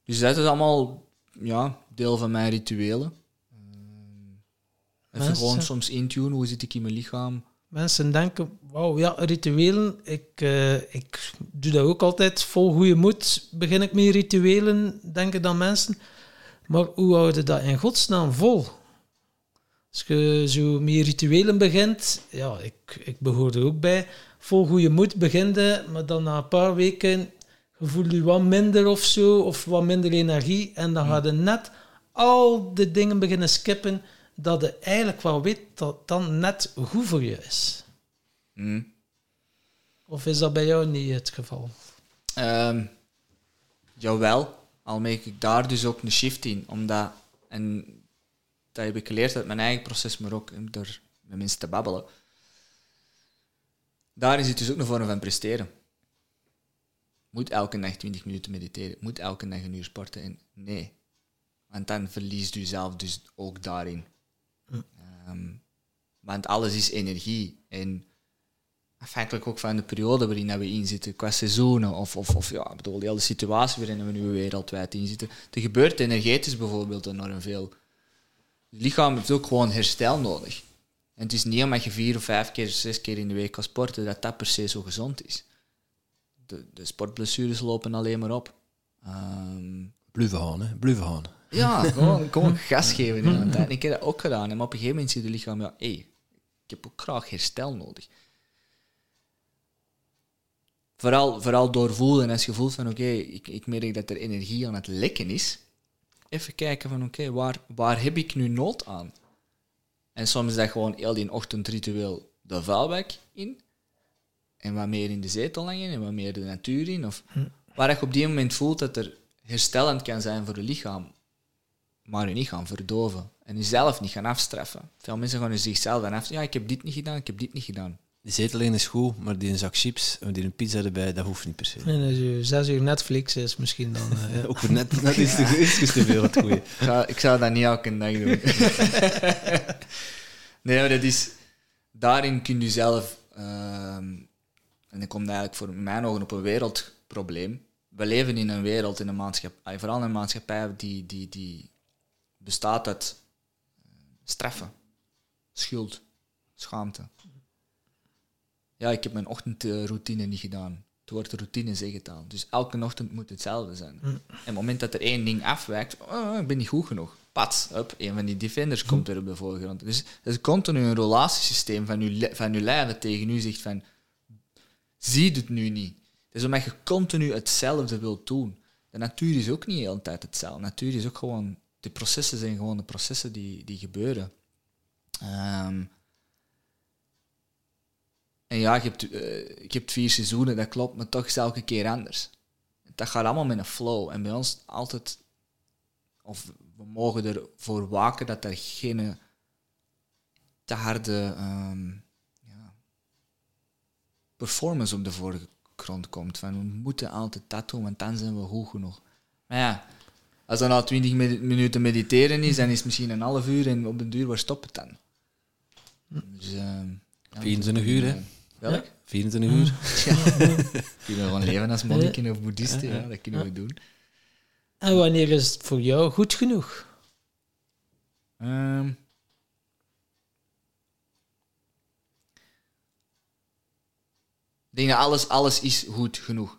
Dus dat is allemaal ja, deel van mijn rituelen. Ehm, even Mensen- gewoon soms intunen, hoe zit ik in mijn lichaam? Mensen denken, wauw, ja, rituelen. Ik, eh, ik doe dat ook altijd vol goede moed. Begin ik met rituelen, denken dan mensen. Maar hoe hou je dat in godsnaam vol? Als je zo met rituelen begint, ja, ik, ik behoor er ook bij. Vol goede moed beginde, maar dan na een paar weken je voelt je wat minder of zo, of wat minder energie, en dan ga je net al de dingen beginnen skippen dat je eigenlijk wel weet dat dan net goed voor je is. Hm. Of is dat bij jou niet het geval? Ehm, jawel, al maak ik daar dus ook een shift in. Omdat, en dat heb ik geleerd uit mijn eigen proces, maar ook door met mensen te babbelen. Daarin zit dus ook een vorm van presteren. Moet elke dag 20 minuten mediteren? Moet elke dag een uur sporten? En nee. Want dan verliest u zelf dus ook daarin. Ehm, want alles is energie. En afhankelijk ook van de periode waarin we in zitten, qua seizoenen, of, of, of ja, bedoel, de hele situatie waarin we nu wereldwijd in zitten. Er gebeurt energetisch bijvoorbeeld enorm veel. Het lichaam heeft ook gewoon herstel nodig. En het is niet omdat je vier of vijf keer, zes keer in de week kan sporten, dat dat per se zo gezond is. De, de sportblessures lopen alleen maar op. Ehm, Blijven gaan, hè. Gaan. ja, gewoon, gewoon gas geven in tijd. Ik heb dat ook gedaan. Maar op een gegeven moment zie je lichaam, ja, hé, ik heb ook graag herstel nodig. Vooral, vooral doorvoelen als je voelt van, oké, ik, ik merk dat er energie aan het lekken is. Even kijken van, oké, waar, waar heb ik nu nood aan? En soms is dat gewoon heel die ochtendritueel de vuilbak in. En wat meer in de zetel hangen en wat meer de natuur in. Of waar je op die moment voelt dat er herstellend kan zijn voor je lichaam. Maar je niet gaan verdoven. En jezelf niet gaan afstraffen. Veel mensen gaan zichzelf dan af. Ja, ik heb dit niet gedaan, ik heb dit niet gedaan. Die zetel in is goed, maar die een zak chips en die een pizza erbij, dat hoeft niet per se. Als je zes uur Netflix is, misschien dan... eh, ja. Ook voor net, net iets te, iets te veel, het goeie. Ik zou, ik zou dat niet elke dag doen. nee, maar dat is... Daarin kun je zelf... ehm, en dan komt eigenlijk voor mijn ogen op een wereldprobleem. We leven in een wereld, in een maatschappij... Vooral in een maatschappij die, die, die bestaat uit eh, straffen. Schuld. Schaamte. Ja, ik heb mijn ochtendroutine niet gedaan. Het woord routine zegt het al. Dus elke ochtend moet hetzelfde zijn. En op het moment dat er één ding afwijkt, oh, ik ben niet goed genoeg. Pats, up, een van die defenders komt er op de voorgrond. Dus het is continu een relatiesysteem van je, van je lijf dat tegen u zegt van, zie het nu niet. Is omdat je continu hetzelfde wilt doen. De natuur is ook niet de hele tijd hetzelfde. natuur is ook gewoon, de processen zijn gewoon de processen die, die gebeuren. Ehm, en ja, je hebt, eh, je hebt vier seizoenen, dat klopt, maar toch is het elke keer anders. Dat gaat allemaal met een flow. En bij ons altijd, of we mogen ervoor waken dat er geen te harde ehm, ja, performance op de voorgrond komt. Van we moeten altijd dat doen, want dan zijn we goed genoeg. Maar ja, als dan al 20 mi- minuten mediteren is, dan is het misschien een half uur en op den duur, waar stopt het dan? Dus, ehm, ja, 24 uur, hè? Welk? 24 uur. Ja. Kunnen we gewoon leven als monniken of boeddhisten, ja, dat kunnen we doen. En wanneer is het voor jou goed genoeg? Ehm. ik denk dat alles, alles is goed genoeg.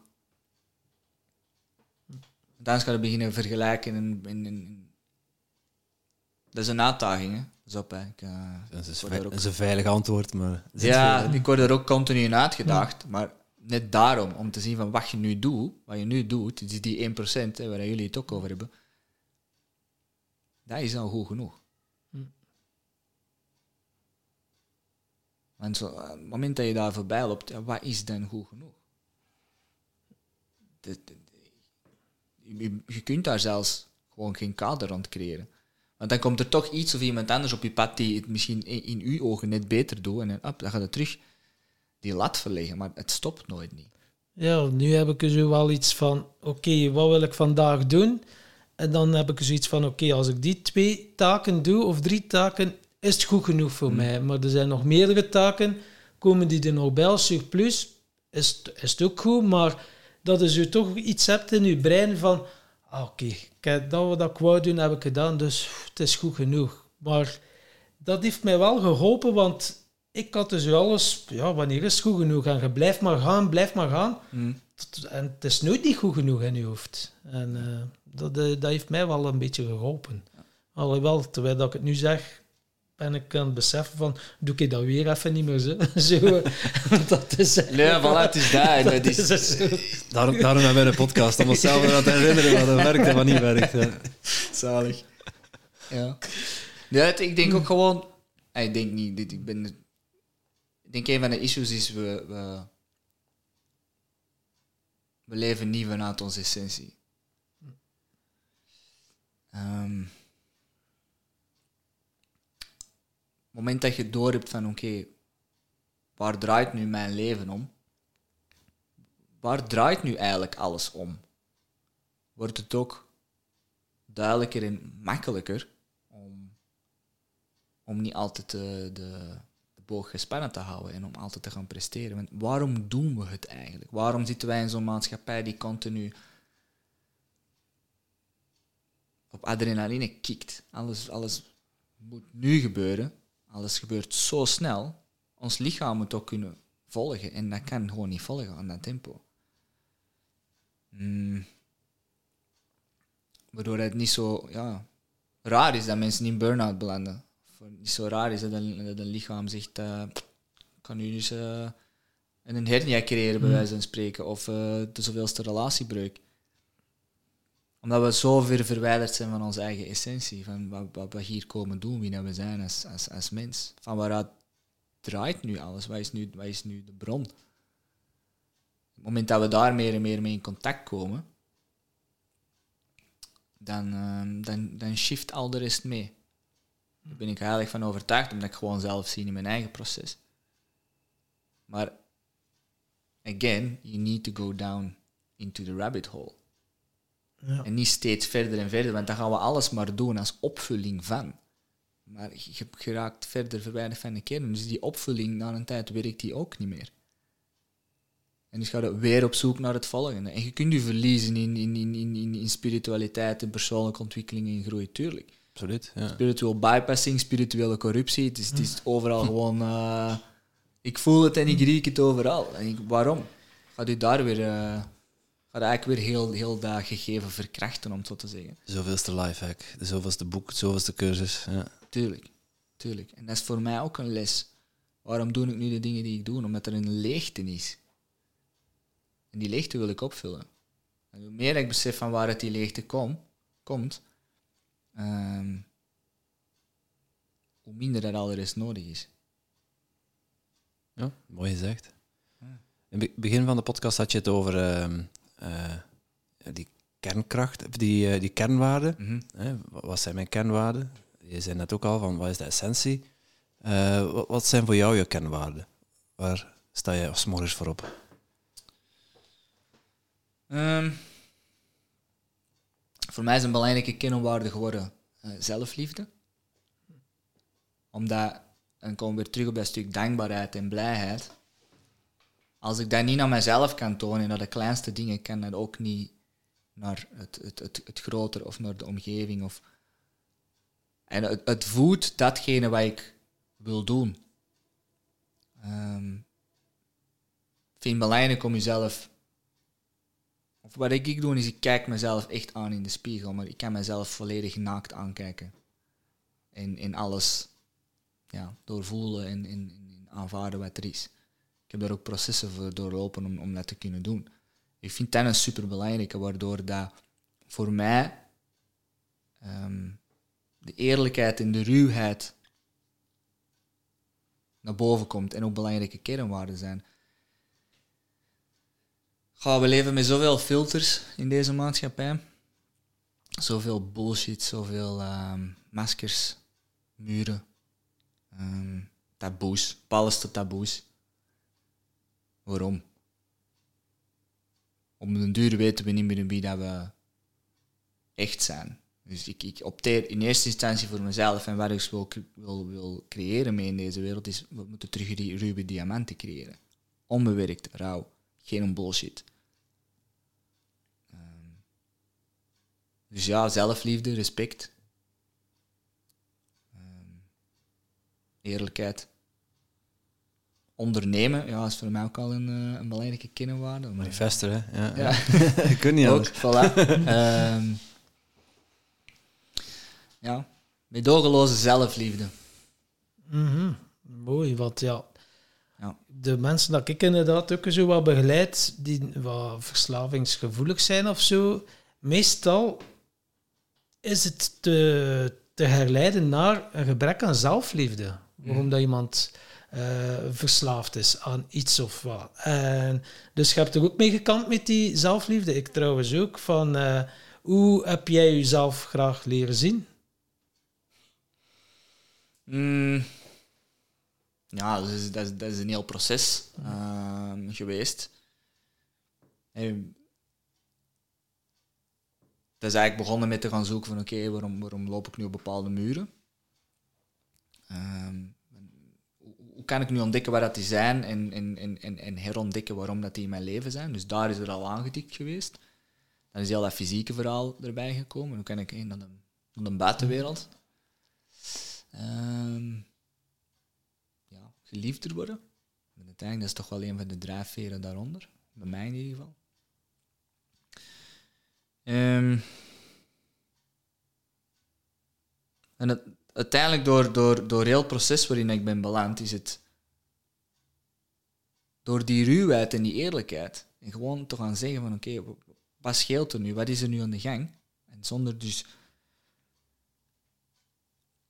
Dan ga je beginnen vergelijken en, en- en- dat is een uitdaging, hè. Dat is op, hè. Ik, eh, Dat is, er ook- dat is een veilig antwoord, maar... ja, veel, ik word er ook continu in uitgedaagd, maar net daarom, om te zien van wat je nu doet, wat je nu doet, dus die 1% hè, waar jullie het ook over hebben, dat is al goed genoeg. Want zo, op het moment dat je daar voorbij loopt, ja, wat is dan goed genoeg? Je, je kunt daar zelfs gewoon geen kader rond creëren. Want dan komt er toch iets of iemand anders op je pad die het misschien in, in uw ogen net beter doet. En dan, op, dan gaat het terug die lat verleggen. Maar het stopt nooit niet. Ja, nu heb ik dus wel iets van, oké, wat wil ik vandaag doen? En dan heb ik zoiets van, oké, als ik die twee taken doe, of drie taken, is het goed genoeg voor mij. Maar er zijn nog meerdere taken, komen die er nog bij, surplus, is, is het ook goed, maar dat je zo toch iets hebt in je brein van, ah, oké, kijk, dat wat ik wou doen, heb ik gedaan, dus het is goed genoeg. Maar dat heeft mij wel geholpen, want ik had dus alles, ja, wanneer is het goed genoeg? En je blijft maar gaan, blijf maar gaan. Tot- En het is nooit niet goed genoeg in je hoofd. En eh, dat, eh, dat heeft mij wel een beetje geholpen. Alhoewel, terwijl dat ik het nu zeg, ben ik aan het beseffen van, doe ik dat weer even niet meer zo. zo dat is... Nee, voilà, het is daar. Dat is- is zo. Daarom, daarom hebben we een podcast, om onszelf eraan te herinneren wat er werkt en wat niet werkt. hè. Zalig. Ja. ja het- ik denk ook gewoon... eh, Ik denk niet... Dit, ik, ben, ik denk een van de issues is... We, we, we leven niet vanuit onze essentie. Ehm, het moment dat je door hebt van... Oké, waar draait nu mijn leven om? Waar draait nu eigenlijk alles om? Wordt het ook duidelijker en makkelijker om, om niet altijd de, de, de boog gespannen te houden en om altijd te gaan presteren. Want waarom doen we het eigenlijk? Waarom zitten wij in zo'n maatschappij die continu op adrenaline kikt? Alles, alles moet nu gebeuren. Alles gebeurt zo snel. Ons lichaam moet ook kunnen volgen en dat kan gewoon niet volgen aan dat tempo. Hmm waardoor het niet zo ja, raar is dat mensen in burn-out belanden. Of niet zo raar is dat een, dat een lichaam zegt, ik kan nu dus eh, een hernia creëren, bij wijze van spreken, of eh, de zoveelste relatiebreuk. Omdat we zo ver verwijderd zijn van onze eigen essentie, van wat, we hier komen doen, wie we zijn als, als, als mens. Van waaruit draait nu alles? Wat is nu, nu de bron? Op het moment dat we daar meer en meer mee in contact komen, dan, ehm, dan, dan shift al de rest mee. Daar ben ik heilig van overtuigd, omdat ik gewoon zelf zie in mijn eigen proces. Maar, again, you need to go down into the rabbit hole. Ja. En niet steeds verder en verder, want dan gaan we alles maar doen als opvulling van. Maar je, je raakt verder verwijderd van de kern. Dus die opvulling, na een tijd werkt die ook niet meer. En dus ga je weer op zoek naar het volgende. En je kunt je verliezen in, in, in, in, in, spiritualiteit en persoonlijke ontwikkeling en groei, tuurlijk. Absoluut, ja. Spiritual bypassing, spirituele corruptie, het is, het is overal gewoon... eh, ik voel het en ik riek het overal. En ik, waarom? Gaat u daar weer... eh gaat eigenlijk weer heel, heel dat gegeven verkrachten, om het zo te zeggen. De zoveelste lifehack, de zoveelste boek, de zoveelste cursus. Ja. Tuurlijk, tuurlijk. En dat is voor mij ook een les. Waarom doe ik nu de dingen die ik doe? Omdat er een leegte is. En die leegte wil ik opvullen. En hoe meer ik besef van waar het die leegte kom, komt, ehm, hoe minder dat al de rest nodig is. Ja, mooi gezegd. In het begin van de podcast had je het over ehm, eh, die kernkracht, die, eh, die kernwaarden. Mhm. Hè? Wat zijn mijn kernwaarden? Je zei net ook al van wat is de essentie? Eh, wat, wat zijn voor jou je kernwaarden? Waar sta je als morgens voor op? Ehm, voor mij is een belangrijke kernwaarde geworden eh, zelfliefde. Omdat, en komen we weer terug op dat stuk dankbaarheid en blijheid. Als ik dat niet naar mezelf kan tonen en naar de kleinste dingen, kan dat ook niet naar het, het, het, het grotere of naar de omgeving. Of... En het, het voedt datgene wat ik wil doen. Ehm, ik vind belangrijk om jezelf of wat ik, doe is, ik kijk mezelf echt aan in de spiegel, maar ik kan mezelf volledig naakt aankijken. En in alles ja, doorvoelen en, en, en aanvaarden wat er is. Ik heb daar ook processen voor doorlopen om, om dat te kunnen doen. Ik vind dat een superbelangrijke, waardoor dat voor mij ehm, de eerlijkheid en de ruwheid naar boven komt en ook belangrijke kernwaarden zijn. Ga, we leven met zoveel filters in deze maatschappij. Zoveel bullshit, zoveel ehm, maskers, muren, ehm, taboes, palste taboes. Waarom? Om den duur weten we niet meer wie dat we echt zijn. Dus ik, ik opteer in eerste instantie voor mezelf en wat ik wil, wil, wil creëren mee in deze wereld is, we moeten terug die ruwe diamanten creëren. Onbewerkt, rauw, geen bullshit. Ehm, dus ja, zelfliefde, respect, Ehm, eerlijkheid. Ondernemen, ja, is voor mij ook al een, eh, een belangrijke kernwaarde. Maar- Manifester, hè? Ja. Ja. Ik kun niet ook, voilà. Ehm, ja, medogeloze zelfliefde. Mhm. Mooi, want ja, Ja. de mensen dat ik inderdaad ook zo wat begeleid, die wat verslavingsgevoelig zijn of zo, meestal is het te, te herleiden naar een gebrek aan zelfliefde. Waarom dat iemand eh, verslaafd is aan iets of wat. En dus je hebt er ook mee gekant met die zelfliefde. Ik trouwens ook. Van, eh, hoe heb jij jezelf graag leren zien? Mm. Ja, dat is, dat, is, dat een heel proces ehm, geweest. En het is eigenlijk begonnen met te gaan zoeken van oké, waarom, waarom loop ik nu op bepaalde muren? Ehm, hoe, kan ik nu ontdekken waar dat die zijn en, en, en, en, en herontdekken waarom dat die in mijn leven zijn? Dus daar is er al aangedikt geweest. Dan is heel dat fysieke verhaal erbij gekomen. Hoe kan ik heen naar de, buitenwereld? Ehm, ja, geliefder worden. En uiteindelijk, dat is toch wel een van de drijfveren daaronder. Bij mij in ieder geval. Ehm, en het, uiteindelijk, door, door, door heel het proces waarin ik ben beland, is het door die ruwheid en die eerlijkheid. En gewoon te gaan zeggen van oké, wat scheelt er nu? Wat is er nu aan de gang? En zonder dus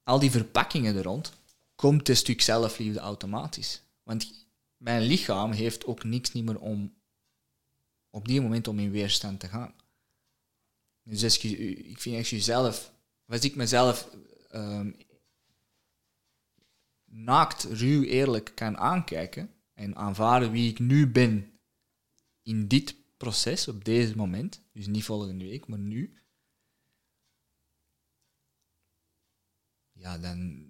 al die verpakkingen er rond, komt het stuk zelfliefde automatisch. Want mijn lichaam heeft ook niks niet meer om op die moment om in weerstand te gaan. Dus als ik vind als je als ik mezelf ehm, naakt, ruw, eerlijk kan aankijken en aanvaarden wie ik nu ben in dit proces, op deze moment, dus niet volgende week, maar nu, ja, dan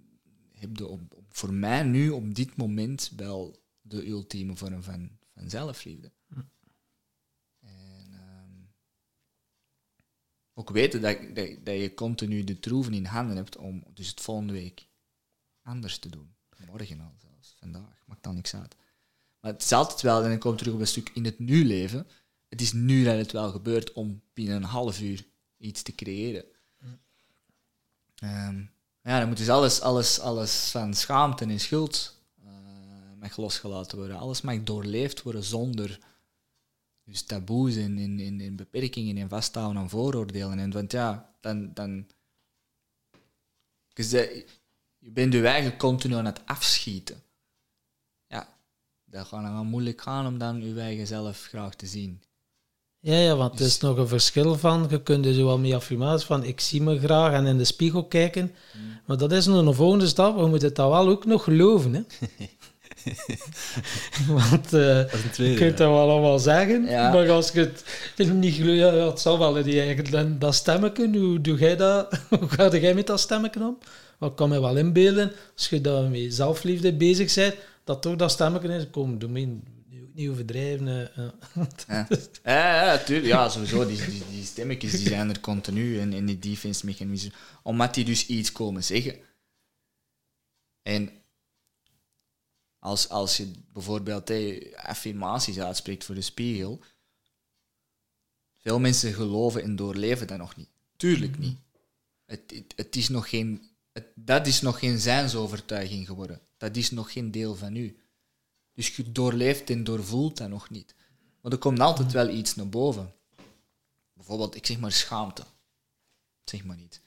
heb je voor mij nu op dit moment wel de ultieme vorm van, van zelfliefde. En ehm, ook weten dat, dat, dat je continu de troeven in handen hebt om dus het volgende week anders te doen. Morgen al zelfs, vandaag, maakt dan niks uit. Maar het is altijd wel, en ik kom terug op een stuk in het nu leven, het is nu dat het wel gebeurt om binnen een half uur iets te creëren. Ehm, ja, dan moet dus alles, alles, alles van schaamte en schuld eh, mag losgelaten worden. Alles mag doorleefd worden zonder dus taboes en, en, en, en beperkingen en vasthouden aan vooroordelen. En, want ja, dan... dan je, zei- je bent je eigen continu aan het afschieten. Ja, dat gaat dan wel moeilijk gaan om dan je eigen zelf graag te zien. Ja, ja, want er is nog een verschil van. Je kunt er zo wel mee affirmaties van ik zie me graag en in de spiegel kijken. Maar dat is nog een volgende stap. We moeten het dan wel ook nog geloven. Hè? want eh, je kunt dat wel allemaal zeggen. Ja. Maar als je het niet gelooft, ja, ja, het zal wel. Die, eigen- dat, stemmetje, hoe doe jij dat? hoe ga jij met dat stemmetje om? Wat kan me wel inbeelden, als je daar met zelfliefde bezig bent, dat toch dat stemmetje is. Kom, doe me niet overdrijven. ja. Ja, ja, tuurlijk. Ja, sowieso. Die, die, die stemmetjes die zijn er continu en, en die defense mechanismen. Omdat die dus iets komen zeggen. En als, als je bijvoorbeeld affirmaties uitspreekt voor de spiegel, veel mensen geloven en doorleven dat nog niet. Tuurlijk niet. Het, het, het is nog geen, het, dat is nog geen zijnsovertuiging geworden. Dat is nog geen deel van u. Dus je doorleeft en doorvoelt dat nog niet. Maar er komt altijd wel iets naar boven. Bijvoorbeeld, ik zeg maar schaamte. Zeg maar niet.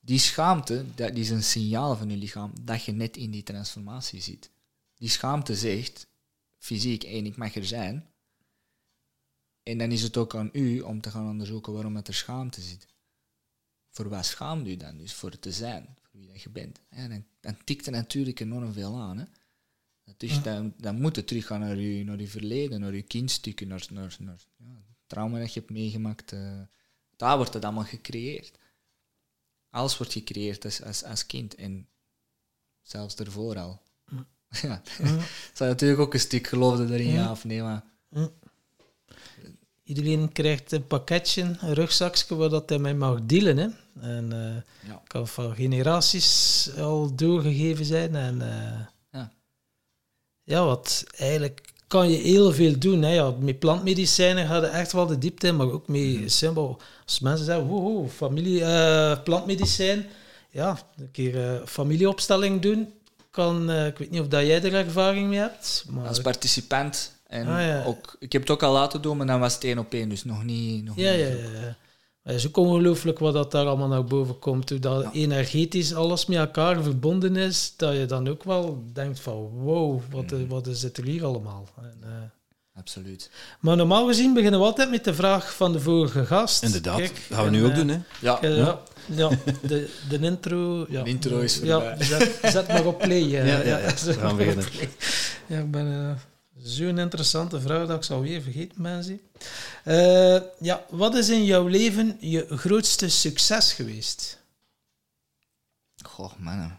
Die schaamte, dat is een signaal van je lichaam dat je net in die transformatie zit. Die schaamte zegt, fysiek, ik mag er zijn. En dan is het ook aan u om te gaan onderzoeken waarom dat er schaamte zit. Voor wat schaamt u dan? Dus voor te zijn, voor wie dat je bent. En dan, dan tikt er natuurlijk enorm veel aan. Hè? Dus dan, dan moet het teruggaan naar je, naar je verleden, naar je kindstukken, naar, naar, naar ja, het trauma dat je hebt meegemaakt. eh, daar wordt het allemaal gecreëerd. Alles wordt gecreëerd als, als, als kind en zelfs daarvoor al. Ja. Zou natuurlijk ook een stuk geloofde erin, ja of nee, maar... Iedereen krijgt een pakketje, een rugzakje, waar dat hij mee mag dealen. Hè. En Ja. kan van generaties al doorgegeven zijn. En eh, Ja. ja, wat eigenlijk kan je heel veel doen. Hè. Ja, met plantmedicijnen gaat echt wel de diepte in, maar ook met simpel. Als mensen zeggen, wow, wow, familie, eh, plantmedicijn, ja, een keer familieopstelling doen, kan... eh, ik weet niet of dat jij er ervaring mee hebt, maar... Als participant. En Ah, ja. ook, ik heb het ook al laten doen, maar dan was het één op één, dus nog niet. Nog Ja, niet ja, ja. ja. Maar Het is ook ongelooflijk wat dat daar allemaal naar boven komt. Hoe dat Ja. energetisch alles met elkaar verbonden is, dat je dan ook wel denkt van wow, wat, Mm. wat is het er hier allemaal? En, eh, Absoluut. maar normaal gezien beginnen we altijd met de vraag van de vorige gast. Inderdaad, Kijk, dat gaan we en, nu ook eh, doen. Hè. Ja, ja, ja, de, de intro. Ja. De intro is Ja, voorbij. zet, zet maar op play. eh. Ja, ja, ja. We gaan beginnen. Ja, ik ben eh, zo'n interessante vrouw dat ik zal weer vergeten, mensen. Eh, ja, wat is in jouw leven je grootste succes geweest? Goh, mannen.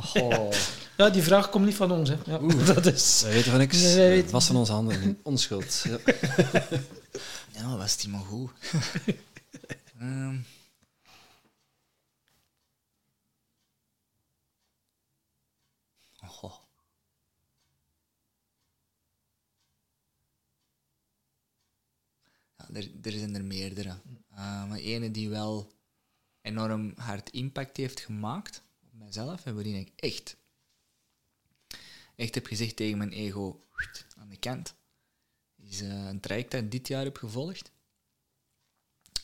Goh. Ja, die vraag komt niet van ons. Hè. Ja, dat is... Wij weten van niks. Nee, weten- Was van onze handen. Onschuld. Ja. Ja, was die maar goed. Ehm. Goh. Ja, er, er zijn er meerdere. Eh, maar ene die wel enorm hard impact heeft gemaakt op mijzelf en waarin ik echt, echt heb gezegd tegen mijn ego aan de kant is eh, een traject dat ik dit jaar heb gevolgd.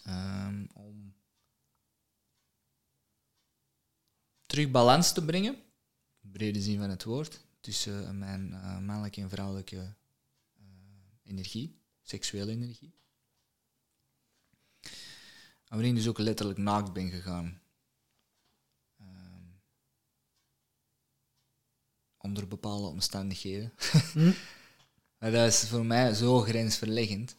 Ehm, om terug balans te brengen, in brede zin van het woord, tussen mijn eh, mannelijke en vrouwelijke energie, seksuele energie. En waarin ik dus ook letterlijk naakt ben gegaan. Ehm, onder bepaalde omstandigheden. Hm? Maar dat is voor mij zo grensverleggend.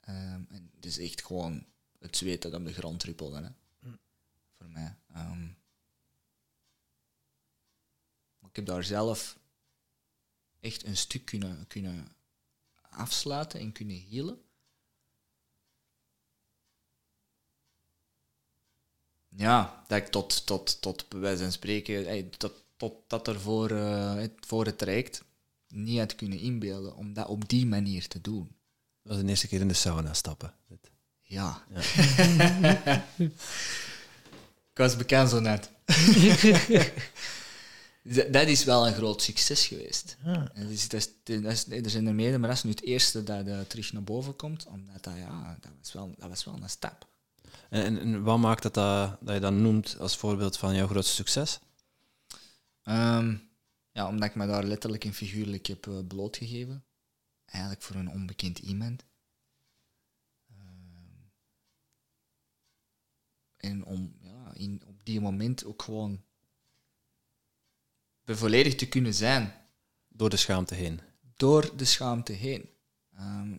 Ehm, en het is echt gewoon het zweet dat op de grond trippelde. Hè. Hm. Voor mij. Ehm, maar ik heb daar zelf echt een stuk kunnen, kunnen afsluiten en kunnen healen. Ja, dat ik tot, tot, tot bij wijze van spreken, hey, tot, tot dat er voor, eh, het, voor het traject niet had kunnen inbeelden om dat op die manier te doen. Dat was de eerste keer in de sauna stappen. Ja. Ja. ik was bekend zo net. Dat is wel een groot succes geweest. Ah. En dus dat is, dat is, er zijn er meerdere, maar dat is nu het eerste dat eh, terug naar boven komt, omdat dat, ja, dat, was wel, dat was wel een stap. En, en, wat maakt dat, dat dat je dat noemt als voorbeeld van jouw grootste succes? Ehm, ja, omdat ik me daar letterlijk en figuurlijk heb eh, blootgegeven. Eigenlijk voor een onbekend iemand. Ehm, en om ja, in, op die moment ook gewoon volledig te kunnen zijn Door de schaamte heen. door de schaamte heen. Ehm,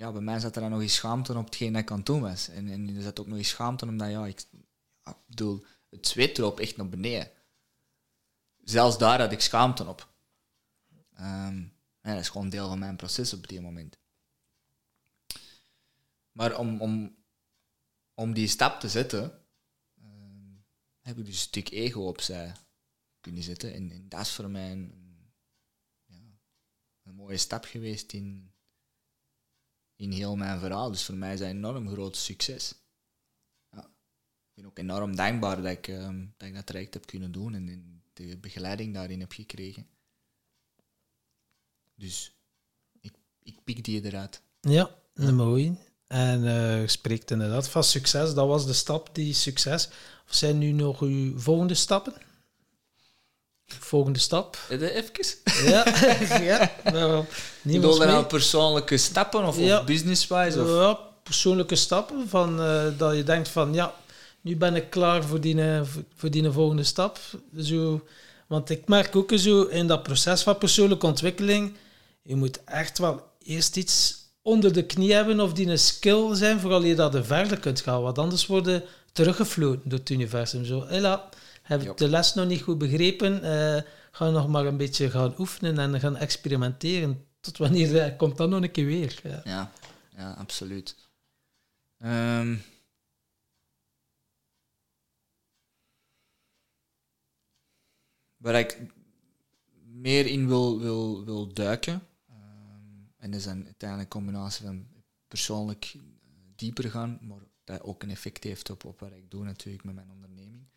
ja, bij mij zat er dan nog eens schaamte op hetgeen dat ik aan het doen was. En, en er zat ook nog eens schaamte omdat, ja, ik, bedoel, het zweet erop echt naar beneden. Zelfs daar had ik schaamte op. Ehm, ja, dat is gewoon deel van mijn proces op die moment. Maar om, om, om die stap te zetten, ehm, heb ik dus een stuk ego opzij kunnen zetten. En, en dat is voor mij een- ja, een mooie stap geweest in, in heel mijn verhaal. Dus voor mij is dat een enorm groot succes. Ja. Ik ben ook enorm dankbaar dat ik, ehm, dat, ik dat traject heb kunnen doen en, de begeleiding daarin heb gekregen. Dus ik, ik pik die eruit. Ja, een mooie. En je spreekt inderdaad van succes. Dat was de stap, die succes. Of zijn nu nog uw volgende stappen? Volgende stap? Eh, Even? Ja, ja. Nou, mee. nou persoonlijke stappen of, Ja. of business-wise? Of? Ja, persoonlijke stappen. Van, eh, dat je denkt van, ja, nu ben ik klaar voor die, eh, voor die volgende stap. Zo, want ik merk ook zo in dat proces van persoonlijke ontwikkeling, je moet echt wel eerst iets onder de knie hebben of die een skill zijn, vooral je dat er verder kunt gaan. Want anders worden teruggefloten door het universum. Zo, hela, heb ik de les nog niet goed begrepen, eh, ga nog maar een beetje gaan oefenen en gaan experimenteren. Tot wanneer eh, komt dat nog een keer weer. Ja. Ja, ja absoluut. Ehm, waar ik meer in wil, wil, wil duiken, ehm, en dat is een uiteindelijk een combinatie van persoonlijk dieper gaan, maar dat ook een effect heeft op, op wat ik doe natuurlijk met mijn onderneming,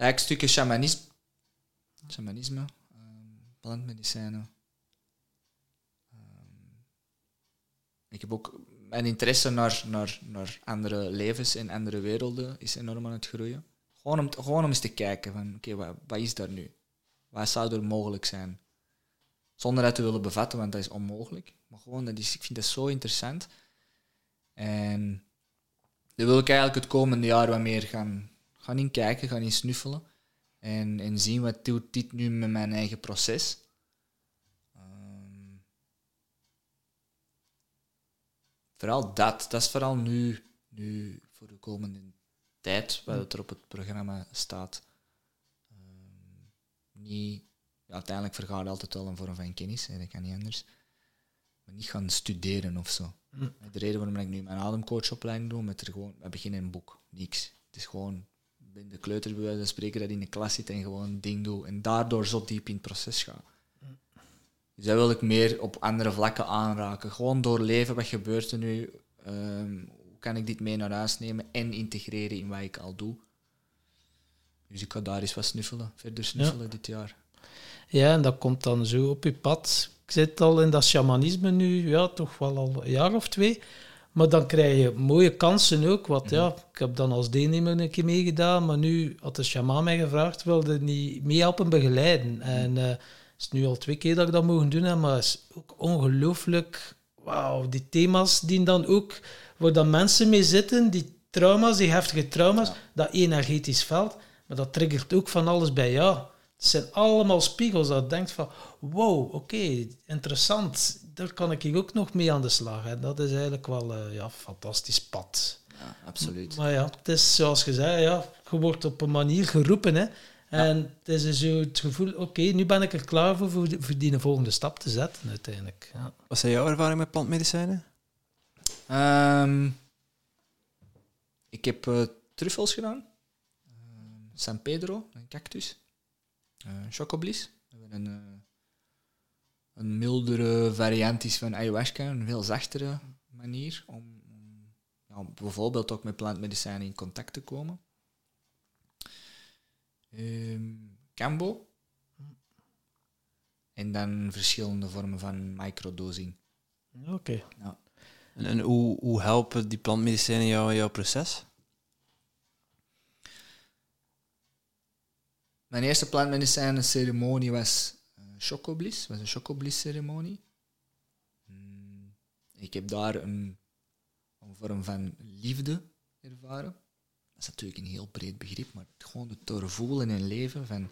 eigenlijk stukken shamanisme, shamanisme ehm, plantmedicijnen. Ehm, ik heb ook mijn interesse naar, naar, naar andere levens en andere werelden is enorm aan het groeien. Gewoon om, gewoon om eens te kijken van, oké, wat, wat is daar nu? Wat zou er mogelijk zijn? Zonder dat te willen bevatten, want dat is onmogelijk. Maar gewoon, dat is, ik vind dat zo interessant. En daar wil ik eigenlijk het komende jaar wat meer gaan, gaan in kijken, gaan in snuffelen. En, en zien wat doet dit nu met mijn eigen proces. Ehm, vooral dat, dat is vooral nu, nu voor de komende tijd, wat het er op het programma staat. Ehm, niet, ja, uiteindelijk vergaat altijd wel een vorm van kennis, hè, dat kan niet anders. Maar niet gaan studeren of zo. Hm. De reden waarom ik nu mijn ademcoachopleiding doe, met er gewoon, we beginnen een boek, niks. Het is gewoon, ben de kleuter bij wijze van spreken dat in de klas zit en gewoon een ding doe. En daardoor zo diep in het proces ga. Dus dat wil ik meer op andere vlakken aanraken. Gewoon doorleven, wat gebeurt er nu? Ehm, hoe kan ik dit mee naar huis nemen en integreren in wat ik al doe? Dus ik ga daar eens wat snuffelen, verder snuffelen dit jaar. Ja, en dat komt dan zo op je pad. Ik zit al in dat shamanisme nu, ja, toch wel al een jaar of twee. Maar dan krijg je mooie kansen ook. Want ja, ik heb dan als deelnemer een keer meegedaan, maar nu had de shaman mij gevraagd, wilde niet meehelpen begeleiden. En eh, het is nu al twee keer dat ik dat mogen doen, hè, maar het is ook ongelooflijk. Wauw, die thema's die dan ook, waar dan mensen mee zitten, die trauma's, die heftige trauma's, dat energetisch veld, maar dat triggert ook van alles bij jou. Het zijn allemaal spiegels dat je denkt van, wow, oké, interessant. Daar kan ik hier ook nog mee aan de slag. En dat is eigenlijk wel een ja, fantastisch pad. Ja, absoluut. Maar ja, het is zoals je zei, ja, je wordt op een manier geroepen. Hè. En het is zo het gevoel, oké, nu ben ik er klaar voor, voor, die- voor die volgende stap te zetten uiteindelijk. Ja. Wat zijn jouw ervaringen met plantmedicijnen? Ehm, ik heb eh, truffels gedaan. Ehm, San Pedro, een cactus. Eh Chocoblis. We hebben een, eh, een mildere variant is van ayahuasca, een veel zachtere manier om, bijvoorbeeld ook met plantmedicijnen in contact te komen. Ehm Cambo. En dan verschillende vormen van microdosing. Oké. En, en hoe, hoe helpen die plantmedicijnen jou in jouw proces? Mijn eerste plantmedicijnen ceremonie was uh, Chocoblis, was een Chocoblis ceremonie. Mm, Ik heb daar een, een vorm van liefde ervaren. Dat is natuurlijk een heel breed begrip, maar gewoon het doorvoelen en leven van,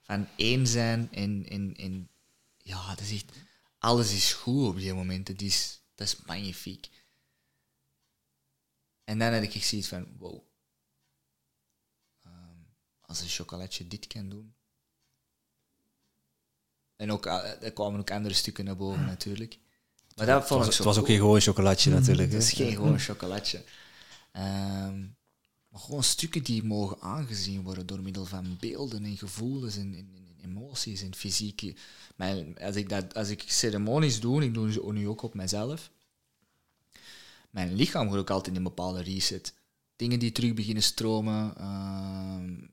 van één zijn en, en, en ja, dat is echt, alles is goed op die moment. Het is, dat is magnifiek. En dan had ik zoiets van, wow, Ehm, als een chocolatje dit kan doen. En ook, eh, er kwamen ook andere stukken naar boven natuurlijk. Maar dat Het vond was, ik het zo was ook geen gewoon chocolatje natuurlijk. Het is geen gewoon chocolatje. Ehm, maar gewoon stukken die mogen aangezien worden door middel van beelden en gevoelens en, en- en emoties en fysieke. Mijn, als, ik dat, als ik ceremonies doe, ik doe ze nu ook op mezelf, mijn lichaam gaat ook altijd in een bepaalde reset. Dingen die terug beginnen stromen, ehm, ja,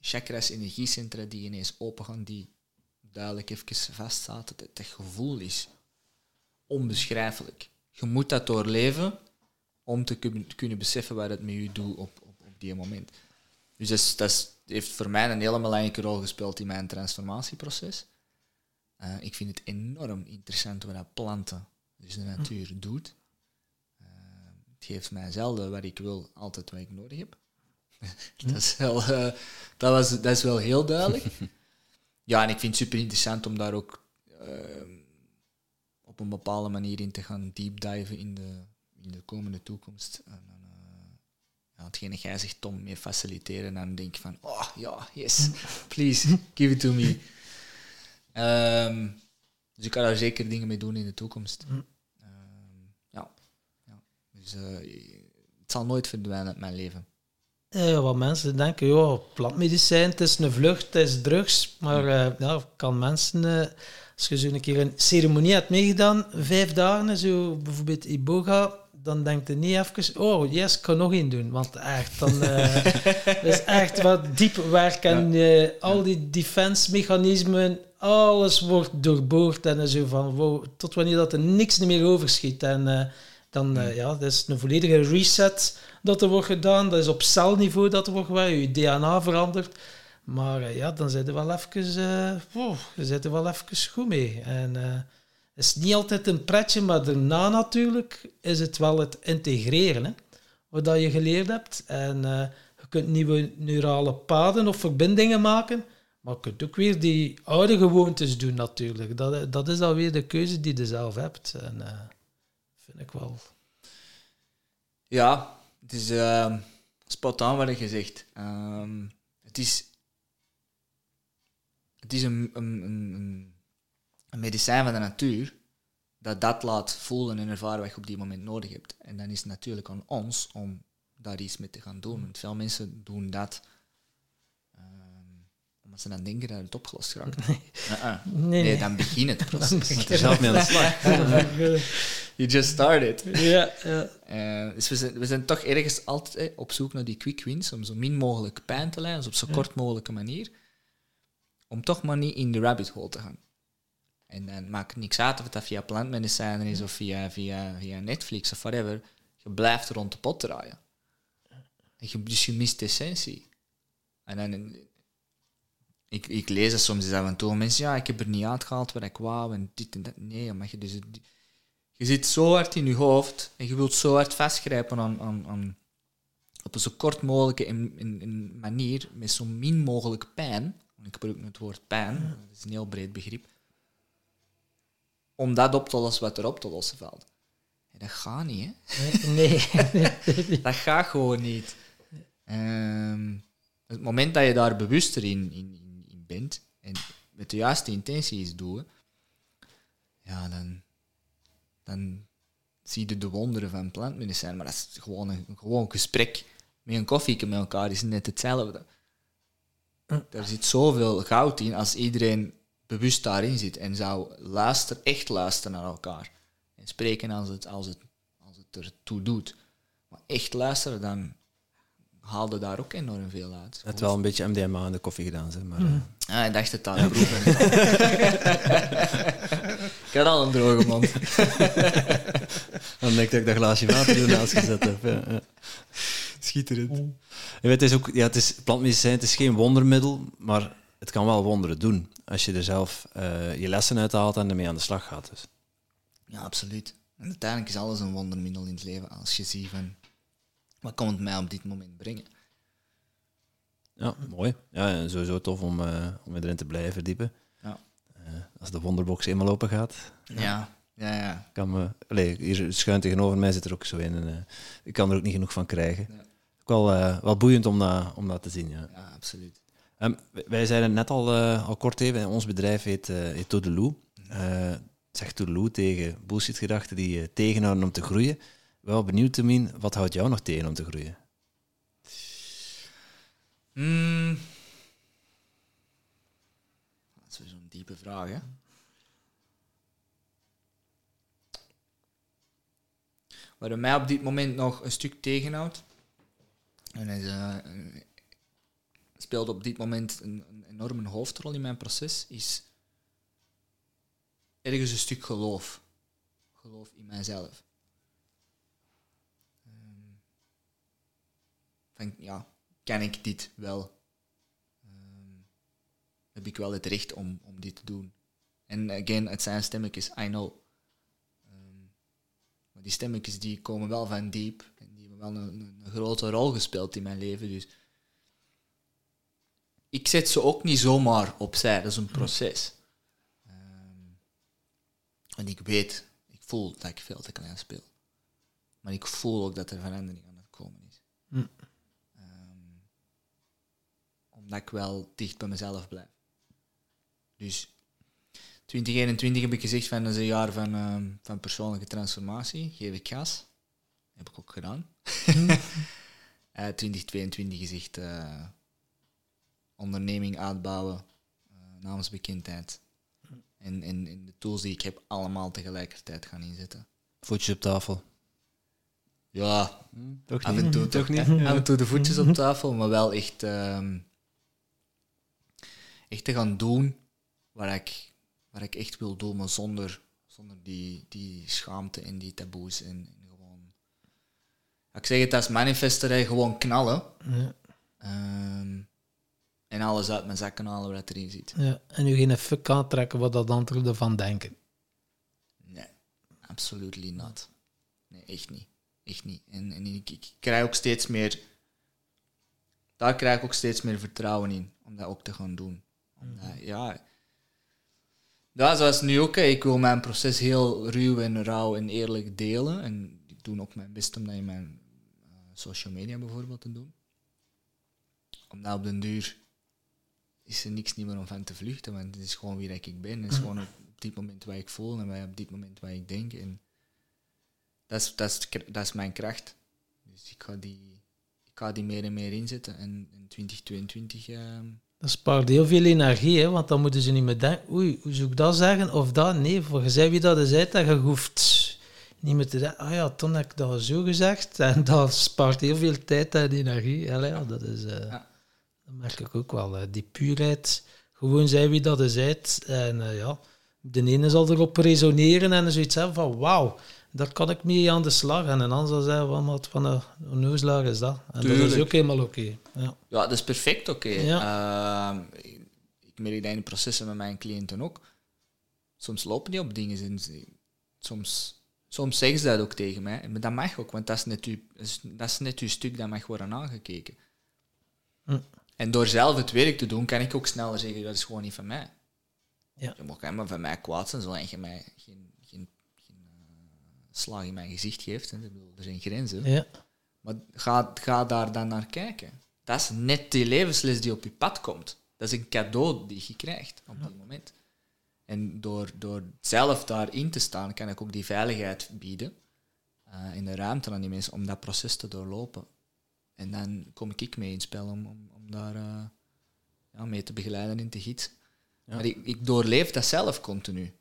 chakras, energiecentra die ineens open gaan, die duidelijk even vastzaten. Dat, dat gevoel is onbeschrijfelijk. Je moet dat doorleven om te kun- kunnen beseffen wat het met je doet op, op, op die moment. Dus dat, is, dat heeft voor mij een hele belangrijke rol gespeeld in mijn transformatieproces. Eh, ik vind het enorm interessant wat dat planten, dus de natuur, doet. Eh, het geeft mij zelden wat ik wil, altijd wat ik nodig heb. dat, is wel, eh, dat, was, dat is wel heel duidelijk. ja, en ik vind het super interessant om daar ook eh, op een bepaalde manier in te gaan deep diven in de, in de komende toekomst. En eh, ja, hetgene jij zegt, Tom, mee faciliteren. En dan denk ik van, oh ja, yes, please, give it to me. Ehm, dus ik ga daar zeker dingen mee doen in de toekomst. Hm. Ehm, ja. ja. Dus eh, het zal nooit verdwijnen uit mijn leven. Eh, wat mensen denken, ja, plantmedicijn, het is een vlucht, het is drugs. Maar eh, ja, kan mensen eh, Als je zo een keer een ceremonie hebt meegedaan, vijf dagen, zo bijvoorbeeld Iboga, dan denk je niet even, oh yes, ik kan nog één doen. Want echt, dan is echt wat diep werk en al die defense mechanismen, alles wordt doorboord en zo van, wow, tot wanneer dat er niks meer overschiet. En uh, dan, ja, dat is een volledige reset dat er wordt gedaan. Dat is op celniveau dat er wordt gedaan, je DNA verandert. Maar ja, dan zit er wel even, oh, zit er wel even goed mee. En het is niet altijd een pretje, maar daarna natuurlijk is het wel het integreren. Hè, wat je geleerd hebt. En uh, je kunt nieuwe neurale paden of verbindingen maken. Maar je kunt ook weer die oude gewoontes doen natuurlijk. Dat, dat is dan weer de keuze die je zelf hebt. En uh, vind ik wel... Ja, het is uh, spot on wat je gezegd. Um, het is... Het is een, een, een een medicijn van de natuur, dat dat laat voelen en ervaren wat je op die moment nodig hebt. En dan is het natuurlijk aan ons om daar iets mee te gaan doen. Want veel mensen doen dat um, omdat ze dan denken dat het opgelost raakt. Nee, uh -uh. nee, nee, dan begin het proces. Je er zelf mee aan de slag. you just started. Ja, ja. Uh, dus we zijn, we zijn toch ergens altijd eh, op zoek naar die quick wins, om zo min mogelijk pijn te lijden, dus op zo kort mogelijke manier. Om toch maar niet in de rabbit hole te gaan. En dan maakt het niks uit of het dat via plantmedicijnen is of via, via, via Netflix of whatever. Je blijft rond de pot draaien. En je, dus je mist de essentie. En dan, ik, ik lees het soms eens af en toe. Mensen, ja, ik heb er niet uitgehaald wat ik wou en dit en dat. Nee, maar je, dus, je zit zo hard in je hoofd en je wilt zo hard vastgrijpen aan, aan, aan op een zo kort mogelijke in, in, in manier, met zo min mogelijk pijn. Ik gebruik het woord pijn, dat is een heel breed begrip om dat op te lossen wat er op te lossen valt. dat gaat niet, hè? Nee. dat gaat gewoon niet. Um, het moment dat je daar bewuster in, in, in bent en met de juiste intenties doet, ja, dan, dan zie je de wonderen van plantmedicijn. Maar dat is gewoon een gewoon gesprek met een koffie met elkaar, is net hetzelfde. Er zit zoveel goud in als iedereen bewust daarin zit en zou luisteren, echt luisteren naar elkaar. En spreken als het, als het, als het ertoe doet. Maar echt luisteren, dan haalde daar ook enorm veel uit. Het wel een beetje MDMA in de koffie gedaan, zeg maar. Mm. Ah, ik dacht het aan de proeven. ik had al een droge mond. Dan denk ik dat ik dat glaasje water ernaast gezet heb. Ja, ja. Schitterend. Je weet, het is ook, ja, het is, plantmedicijn, het is geen wondermiddel, maar het kan wel wonderen doen als je er zelf uh, je lessen uit haalt en ermee aan de slag gaat. Dus. Ja, absoluut. En uiteindelijk is alles een wondermiddel in het leven als je ziet van wat kan het mij op dit moment brengen. Ja, mooi. Ja, sowieso tof om, uh, om erin te blijven verdiepen. Ja. Uh, als de wonderbox eenmaal open gaat. Ja, ja, ja. Kan me, allez, hier schuin tegenover mij zit er ook zo in. En, uh, ik kan er ook niet genoeg van krijgen. Ja. Ook wel, wel boeiend om dat, om dat te zien. Ja, ja absoluut. Um, wij zeiden net al, al kort even, ons bedrijf heet, heet Todeloo. Uh, zegt Todeloo tegen bullshit-gedachten die je tegenhouden om te groeien. Wel benieuwd, Temien, wat houdt jou nog tegen om te groeien? Mm. Dat is weer zo'n diepe vraag, hè? Wat mij op dit moment nog een stuk tegenhoudt, en is, speelt op dit moment een, een enorme hoofdrol in mijn proces, is ergens een stuk geloof. Geloof in mijzelf. Van, ja, kan ik dit wel? Um, heb ik wel het recht om, om dit te doen? En again, het zijn stemmetjes, I know. Um, maar die stemmetjes die komen wel van diep. En die hebben wel een, een, grote rol gespeeld in mijn leven. Dus ik zet ze ook niet zomaar opzij. Dat is een proces. Um, en ik weet, ik voel dat ik veel te klein speel. Maar ik voel ook dat er verandering aan het komen is. Mm. Omdat ik wel dicht bij mezelf blijf. Dus 2021 heb ik gezegd van dat is een jaar van, um, van persoonlijke transformatie. Geef ik gas. heb ik ook gedaan. Uh, 2022 is echt... Uh, onderneming uitbouwen, uh, namens bekendheid. En, en, en de tools die ik heb allemaal tegelijkertijd gaan inzetten. Voetjes op tafel. Ja, Toch af en toe, Toch niet? af en toe de voetjes op tafel, maar wel echt, ehm, echt te gaan doen waar ik, waar ik echt wil doen, maar zonder, zonder die, die schaamte en die taboes. En, en gewoon, ik zeg het als manifester, gewoon knallen. Ja. Ehm, en alles uit mijn zakken halen wat erin zit. Ja. En u geen fuck aantrekken wat dat anderen ervan denken. Nee, absolutely not. Nee, echt niet. Echt niet. En, en ik, ik krijg ook steeds meer... Daar krijg ik ook steeds meer vertrouwen in, om dat ook te gaan doen. Omdat, ja... Ja, zoals nu ook, ik wil mijn proces heel ruw en rauw en eerlijk delen. En ik doe ook mijn best om dat in mijn eh, social media bijvoorbeeld te doen. Omdat op den duur is er niks meer om van te vluchten, want het is gewoon wie ik ben. Het is gewoon op, op dit moment wat ik voel en op dit moment wat ik denk. En dat is, dat is, dat is mijn kracht. Dus ik ga die, ik ga die meer en meer inzetten. En in 2022... ehm, Dat spaart heel veel energie, hè, want dan moeten ze niet meer denken, oei, hoe zou ik dat zeggen of dat? Nee, voor je zei wie dat is uit, dat je hoeft niet meer te denken, ah ja, toen heb ik dat zo gezegd. En dat spaart heel veel tijd en energie. Allee, ja, dat is... eh, Ja. Dat merk ik ook wel. die puurheid, gewoon zijn wie dat is uit. En eh, ja, de ene zal erop resoneren en zoiets hebben van, wauw, daar kan ik mee aan de slag. En een ander zal zeggen, van, wat van een onnoozelaar is dat? En dat is ook helemaal oké. Ja. Ja, dat is perfect oké. Ehm, ik- ik merk dat in de processen met mijn cliënten ook. Soms lopen die op dingen soms, soms zeggen ze dat ook tegen mij. Maar dat mag ook, want dat is net uw, dat is- dat is net uw stuk dat mag worden aangekeken. Hm. En door zelf het werk te doen, kan ik ook sneller zeggen, dat is gewoon niet van mij. Ja. Je mag helemaal van mij kwaad zijn, zolang je mij geen, slag in mijn gezicht geeft. Ik bedoel, er zijn grenzen. Ja. Maar ga, ga daar dan naar kijken. Dat is net die levensles die op je pad komt. Dat is een cadeau die je krijgt op dat moment. En door, door zelf daarin te staan, kan ik ook die veiligheid bieden eh, in de ruimte aan die mensen om dat proces te doorlopen. En dan kom ik mee in het spel om, om, om daar eh, ja, mee te begeleiden en te gidsen. Maar ik, ik doorleef dat zelf continu.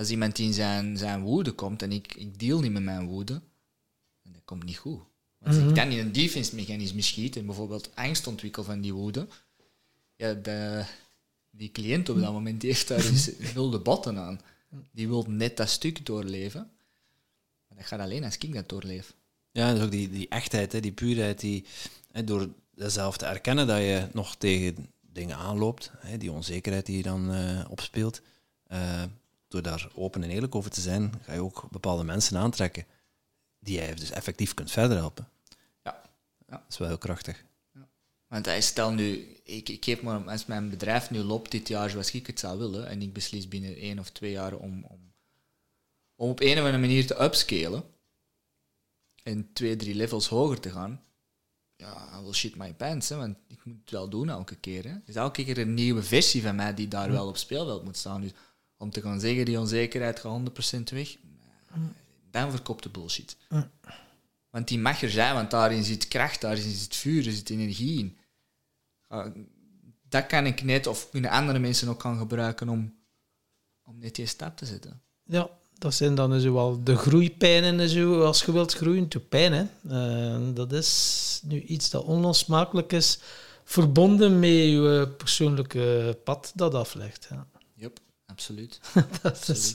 Als iemand in zijn, zijn woede komt en ik, ik deal niet met mijn woede, en dat komt niet goed. Want als ik dan in een defense mechanisme schiet en bijvoorbeeld angst ontwikkel van die woede, ja, de, die cliënt op dat moment die heeft daar dus nul de botten aan. Die wil net dat stuk doorleven. Maar dat gaat alleen als ik dat doorleef. Ja, en dus ook die, die echtheid, hè, die puurheid, die, hè, door zelf te erkennen dat je nog tegen dingen aanloopt, hè, die onzekerheid die je dan eh, opspeelt, eh, door daar open en eerlijk over te zijn, ga je ook bepaalde mensen aantrekken die jij dus effectief kunt verder helpen. Ja. Dat is wel heel krachtig. Want hij stel nu, ik, ik geef maar, als mijn bedrijf nu loopt dit jaar zoals ik het zou willen, en ik beslis binnen één of twee jaar om, om, om op een of andere manier te upscalen en twee, drie levels hoger te gaan, ja, I will shit my pants, hè, want ik moet het wel doen elke keer. Hè. Dus elke keer een nieuwe versie van mij die daar wel op speelveld moet staan. Dus om te gaan zeggen, die onzekerheid gaat 100% weg, dan verkoopt de bullshit. Want die mag er zijn, want daarin zit kracht, daarin zit vuur, er zit energie in. Dat kan ik net, of kunnen andere mensen ook gaan gebruiken om, om net die stap te zetten. Ja, dat zijn dan zo wel de groeipijnen zo, als je wilt groeien, to pijn. Hè. Eh, dat is nu iets dat onlosmakelijk is, verbonden met je persoonlijke pad dat aflegt. Ja. Yep, absoluut. Dat is...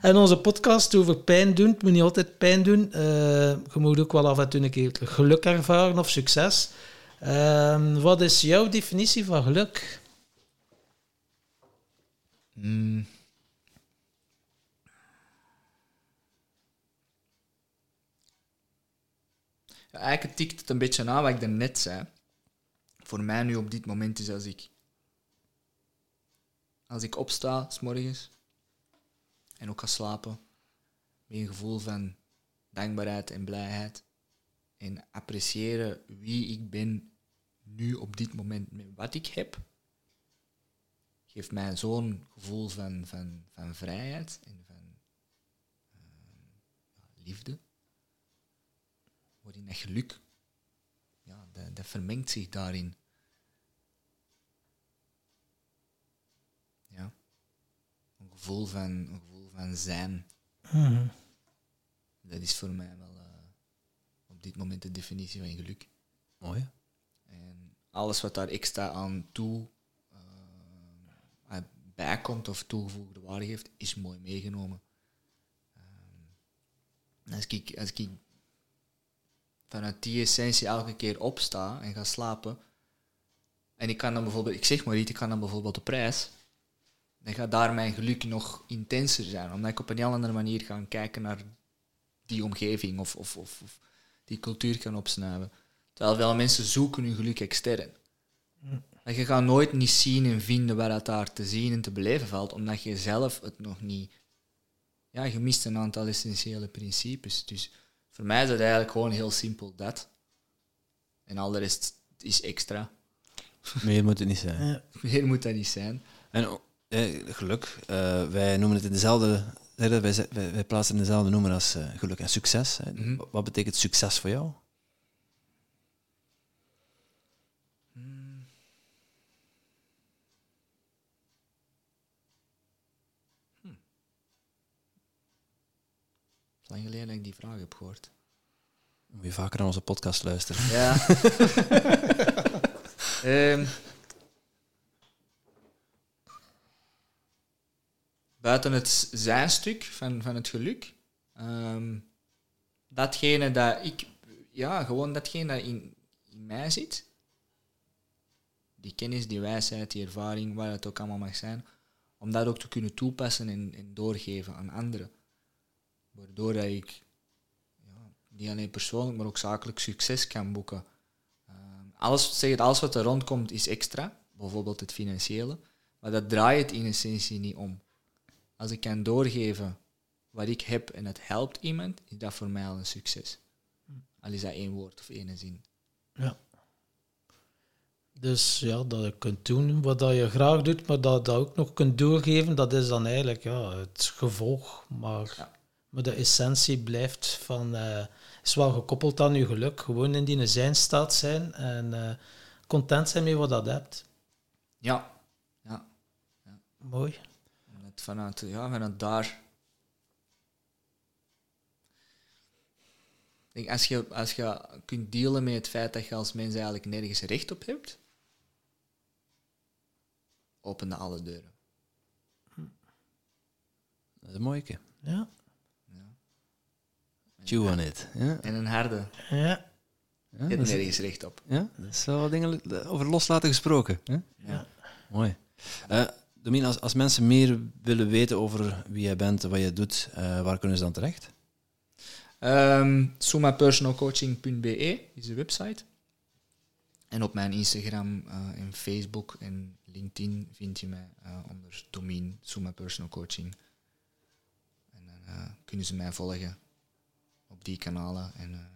En onze podcast over pijn doen, het moet niet altijd pijn doen. Eh, je moet ook wel af en toe een keer geluk ervaren of succes. Ehm, wat is jouw definitie van geluk? Mm. Ja, eigenlijk tikt het een beetje aan wat ik daarnet zei. Voor mij nu op dit moment is als ik... Als ik opsta, s morgens, en ook ga slapen, met een gevoel van dankbaarheid en blijheid. En appreciëren wie ik ben nu op dit moment met wat ik heb geeft mij zo'n gevoel van, van, van vrijheid en van ja, liefde. Waarin dat geluk, ja, dat vermengt zich daarin. Ja. een gevoel van, een gevoel van zijn. Mhm. Dat is voor mij wel eh, op dit moment de definitie van geluk. Mooi. En alles wat daar extra aan toe eh, bijkomt of toegevoegde waarde heeft, is mooi meegenomen. Ehm, als, ik, als ik vanuit die essentie elke keer opsta en ga slapen, en ik kan dan bijvoorbeeld, ik zeg maar iets, ik kan dan bijvoorbeeld op reis, dan gaat daar mijn geluk nog intenser zijn, omdat ik op een heel andere manier ga kijken naar die omgeving of, of, of, of die cultuur kan opsnuiven. Terwijl veel mensen zoeken hun geluk extern. En je gaat nooit niet zien en vinden waar dat daar te zien en te beleven valt, omdat je zelf het nog niet... Ja, je mist een aantal essentiële principes. Dus voor mij is het eigenlijk gewoon heel simpel dat. En al de rest is extra. Meer moet het niet zijn. Ja. Meer moet dat niet zijn. En eh, geluk, eh, wij noemen het in dezelfde... Wij, wij, wij plaatsen in dezelfde noemer als eh, geluk en succes. hè. Mhm. Wat betekent succes voor jou? Lang geleden dat ik die vraag heb gehoord. Moet je vaker naar onze podcast luisteren. Ja. Ehm, buiten het zijnstuk van, van het geluk, ehm, datgene dat ik, ja, gewoon datgene dat in, in mij zit, die kennis, die wijsheid, die ervaring, waar het ook allemaal mag zijn, om dat ook te kunnen toepassen en, en doorgeven aan anderen. Waardoor dat ik ja, niet alleen persoonlijk, maar ook zakelijk succes kan boeken. Ehm, alles, zeg het, alles wat er rondkomt is extra, bijvoorbeeld het financiële, maar dat draait in essentie niet om. Als ik kan doorgeven wat ik heb en het helpt iemand, is dat voor mij al een succes. Al is dat één woord of één zin. Ja. Dus ja, dat je kunt doen wat dat je graag doet, maar dat dat ook nog kunt doorgeven, dat is dan eigenlijk ja, het gevolg. Maar, Ja. maar de essentie blijft van, eh, is wel gekoppeld aan je geluk. Gewoon in die zijnstaat zijn en eh, content zijn met wat dat hebt. Ja, ja. Mooi. Vanuit, ja, vanuit daar. Ik als, je, als je kunt dealen met het feit dat je als mens eigenlijk nergens recht op hebt, opende alle deuren. Dat is een mooie keer. Ja. Chew on it. Ja, En een harde, Ja. ja, je hebt nergens recht op. ja, dat is wel dingen over loslaten gesproken. Hè? Ja. Mooi. Eh Domien, als, mensen meer willen weten over wie jij bent en wat je doet, eh, waar kunnen ze dan terecht? Sumapersonalcoaching.be is de website. En op mijn Instagram eh, en Facebook en LinkedIn vind je mij eh, onder domein Suma Personal Coaching. En dan kunnen ze mij volgen op die kanalen en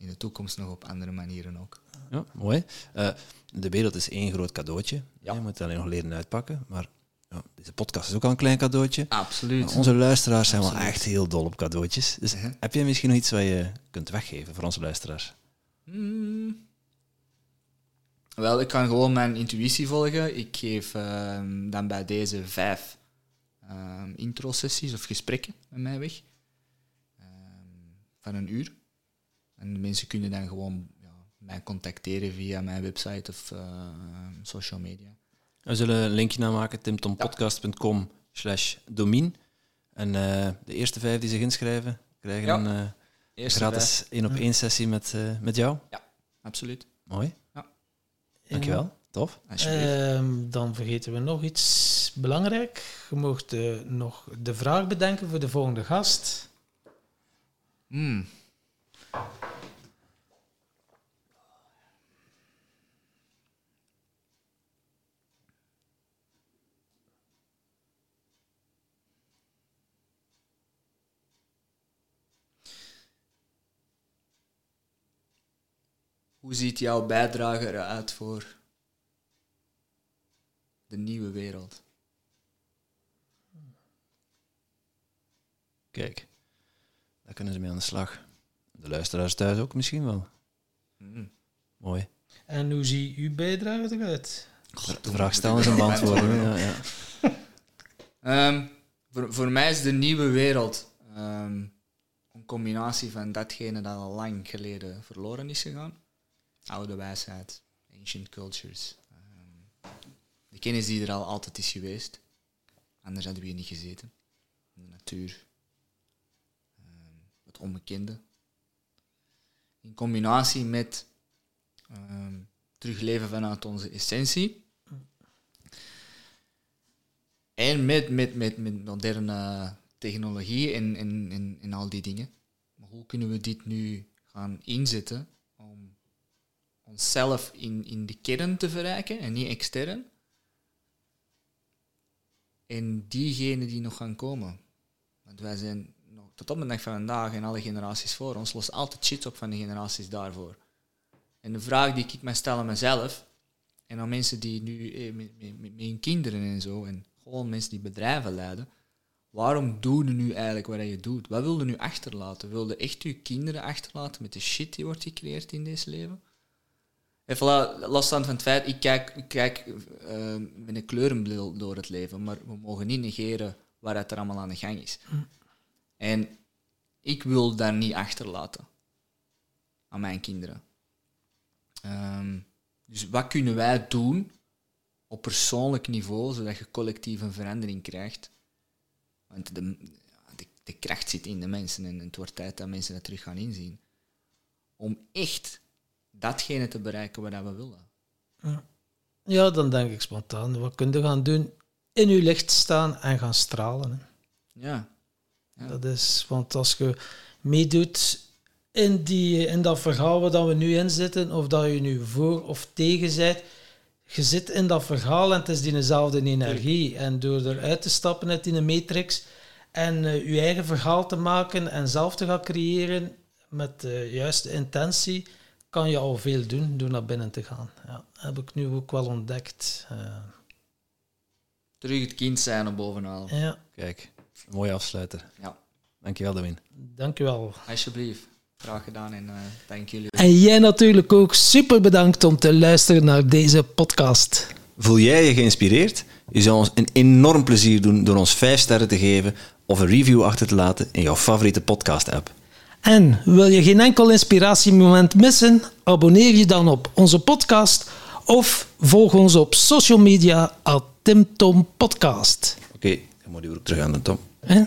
in de toekomst nog op andere manieren ook. Ja, mooi. Eh, de wereld is één groot cadeautje. Ja. Je moet het alleen nog leren uitpakken. Maar ja, deze podcast is ook al een klein cadeautje. Absoluut. Maar onze luisteraars zijn wel echt heel dol op cadeautjes. Dus heb jij misschien nog iets wat je kunt weggeven voor onze luisteraars? Hmm. Wel, ik kan gewoon mijn intuïtie volgen. Ik geef ehm, dan bij deze vijf ehm intro-sessies of gesprekken met mij weg. Ehm, van een uur. En de mensen kunnen dan gewoon ja, mij contacteren via mijn website of eh, social media. We zullen een linkje namaken, timtompodcast.com slash domien. En eh, de eerste vijf die zich inschrijven, krijgen Ja. een eh, gratis één op één sessie met, eh, met jou. vijf. Absoluut. Mooi. Ja. Dankjewel. Tof. Ehm, dan vergeten we nog iets belangrijk. Je mocht eh, nog de vraag bedenken voor de volgende gast. Hmm. Hoe ziet jouw bijdrage eruit voor de nieuwe wereld? Kijk, daar kunnen ze mee aan de slag. De luisteraars thuis ook misschien wel. Hmm. Mooi. En hoe ziet uw bijdrage eruit? De vraag stellen is een beantwoorden. Ja, ja. Ehm, voor, voor mij is de nieuwe wereld ehm, een combinatie van datgene dat al lang geleden verloren is gegaan. Oude wijsheid, ancient cultures. ehm, de kennis die er al altijd is geweest. Anders hadden we hier niet gezeten. De natuur. ehm, het onbekende. In combinatie met ehm, terugleven vanuit onze essentie. En met, met, met, met moderne technologie en, en, en, en al die dingen. Maar hoe kunnen we dit nu gaan inzetten onszelf in, in de kern te verrijken en niet extern? En diegenen die nog gaan komen. Want wij zijn nog tot op de dag van vandaag en alle generaties voor ons lossen altijd shit op van de generaties daarvoor. En de vraag die ik mij stel aan mezelf en aan mensen die nu eh, met, hun kinderen en zo, en gewoon mensen die bedrijven leiden, waarom doe je nu eigenlijk wat je doet? Wat wil je nu achterlaten? Wil je echt je kinderen achterlaten met de shit die wordt gecreëerd in deze leven? En voilà, losstaand van het feit, ik kijk, ik kijk eh, met een kleurenbril door het leven, maar we mogen niet negeren waar het er allemaal aan de gang is. En ik wil daar niet achterlaten aan mijn kinderen. Ehm, dus wat kunnen wij doen op persoonlijk niveau, zodat je collectief een verandering krijgt? Want de, de, de kracht zit in de mensen en het wordt tijd dat mensen dat terug gaan inzien. Om echt datgene te bereiken wat we willen. Ja, dan denk ik spontaan. Wat kun je gaan doen? In je licht staan en gaan stralen. hè. Ja. Ja. Dat is, want als je meedoet in, die, in dat verhaal waar we nu in zitten, of dat je nu voor of tegen bent, je zit in dat verhaal en het is diezelfde energie. En door eruit te stappen uit die matrix en eh, je eigen verhaal te maken en zelf te gaan creëren met de juiste intentie, kan je al veel doen door naar binnen te gaan. Ja, heb ik nu ook wel ontdekt. Eh, Terug het kind zijn op bovenhalen. ja, Kijk, een mooie afsluiter. Ja. Dankjewel, Dewin. dankjewel. Alsjeblieft. Graag gedaan en eh dank jullie. En jij natuurlijk ook super bedankt om te luisteren naar deze podcast. Voel jij je geïnspireerd? Je zou ons een enorm plezier doen door ons 5 sterren te geven of een review achter te laten in jouw favoriete podcast-app. En wil je geen enkel inspiratiemoment missen? Abonneer je dan op onze podcast of volg ons op social media at TimTom Podcast. Oké, dan moet je ook terug aan de Tom. Hè?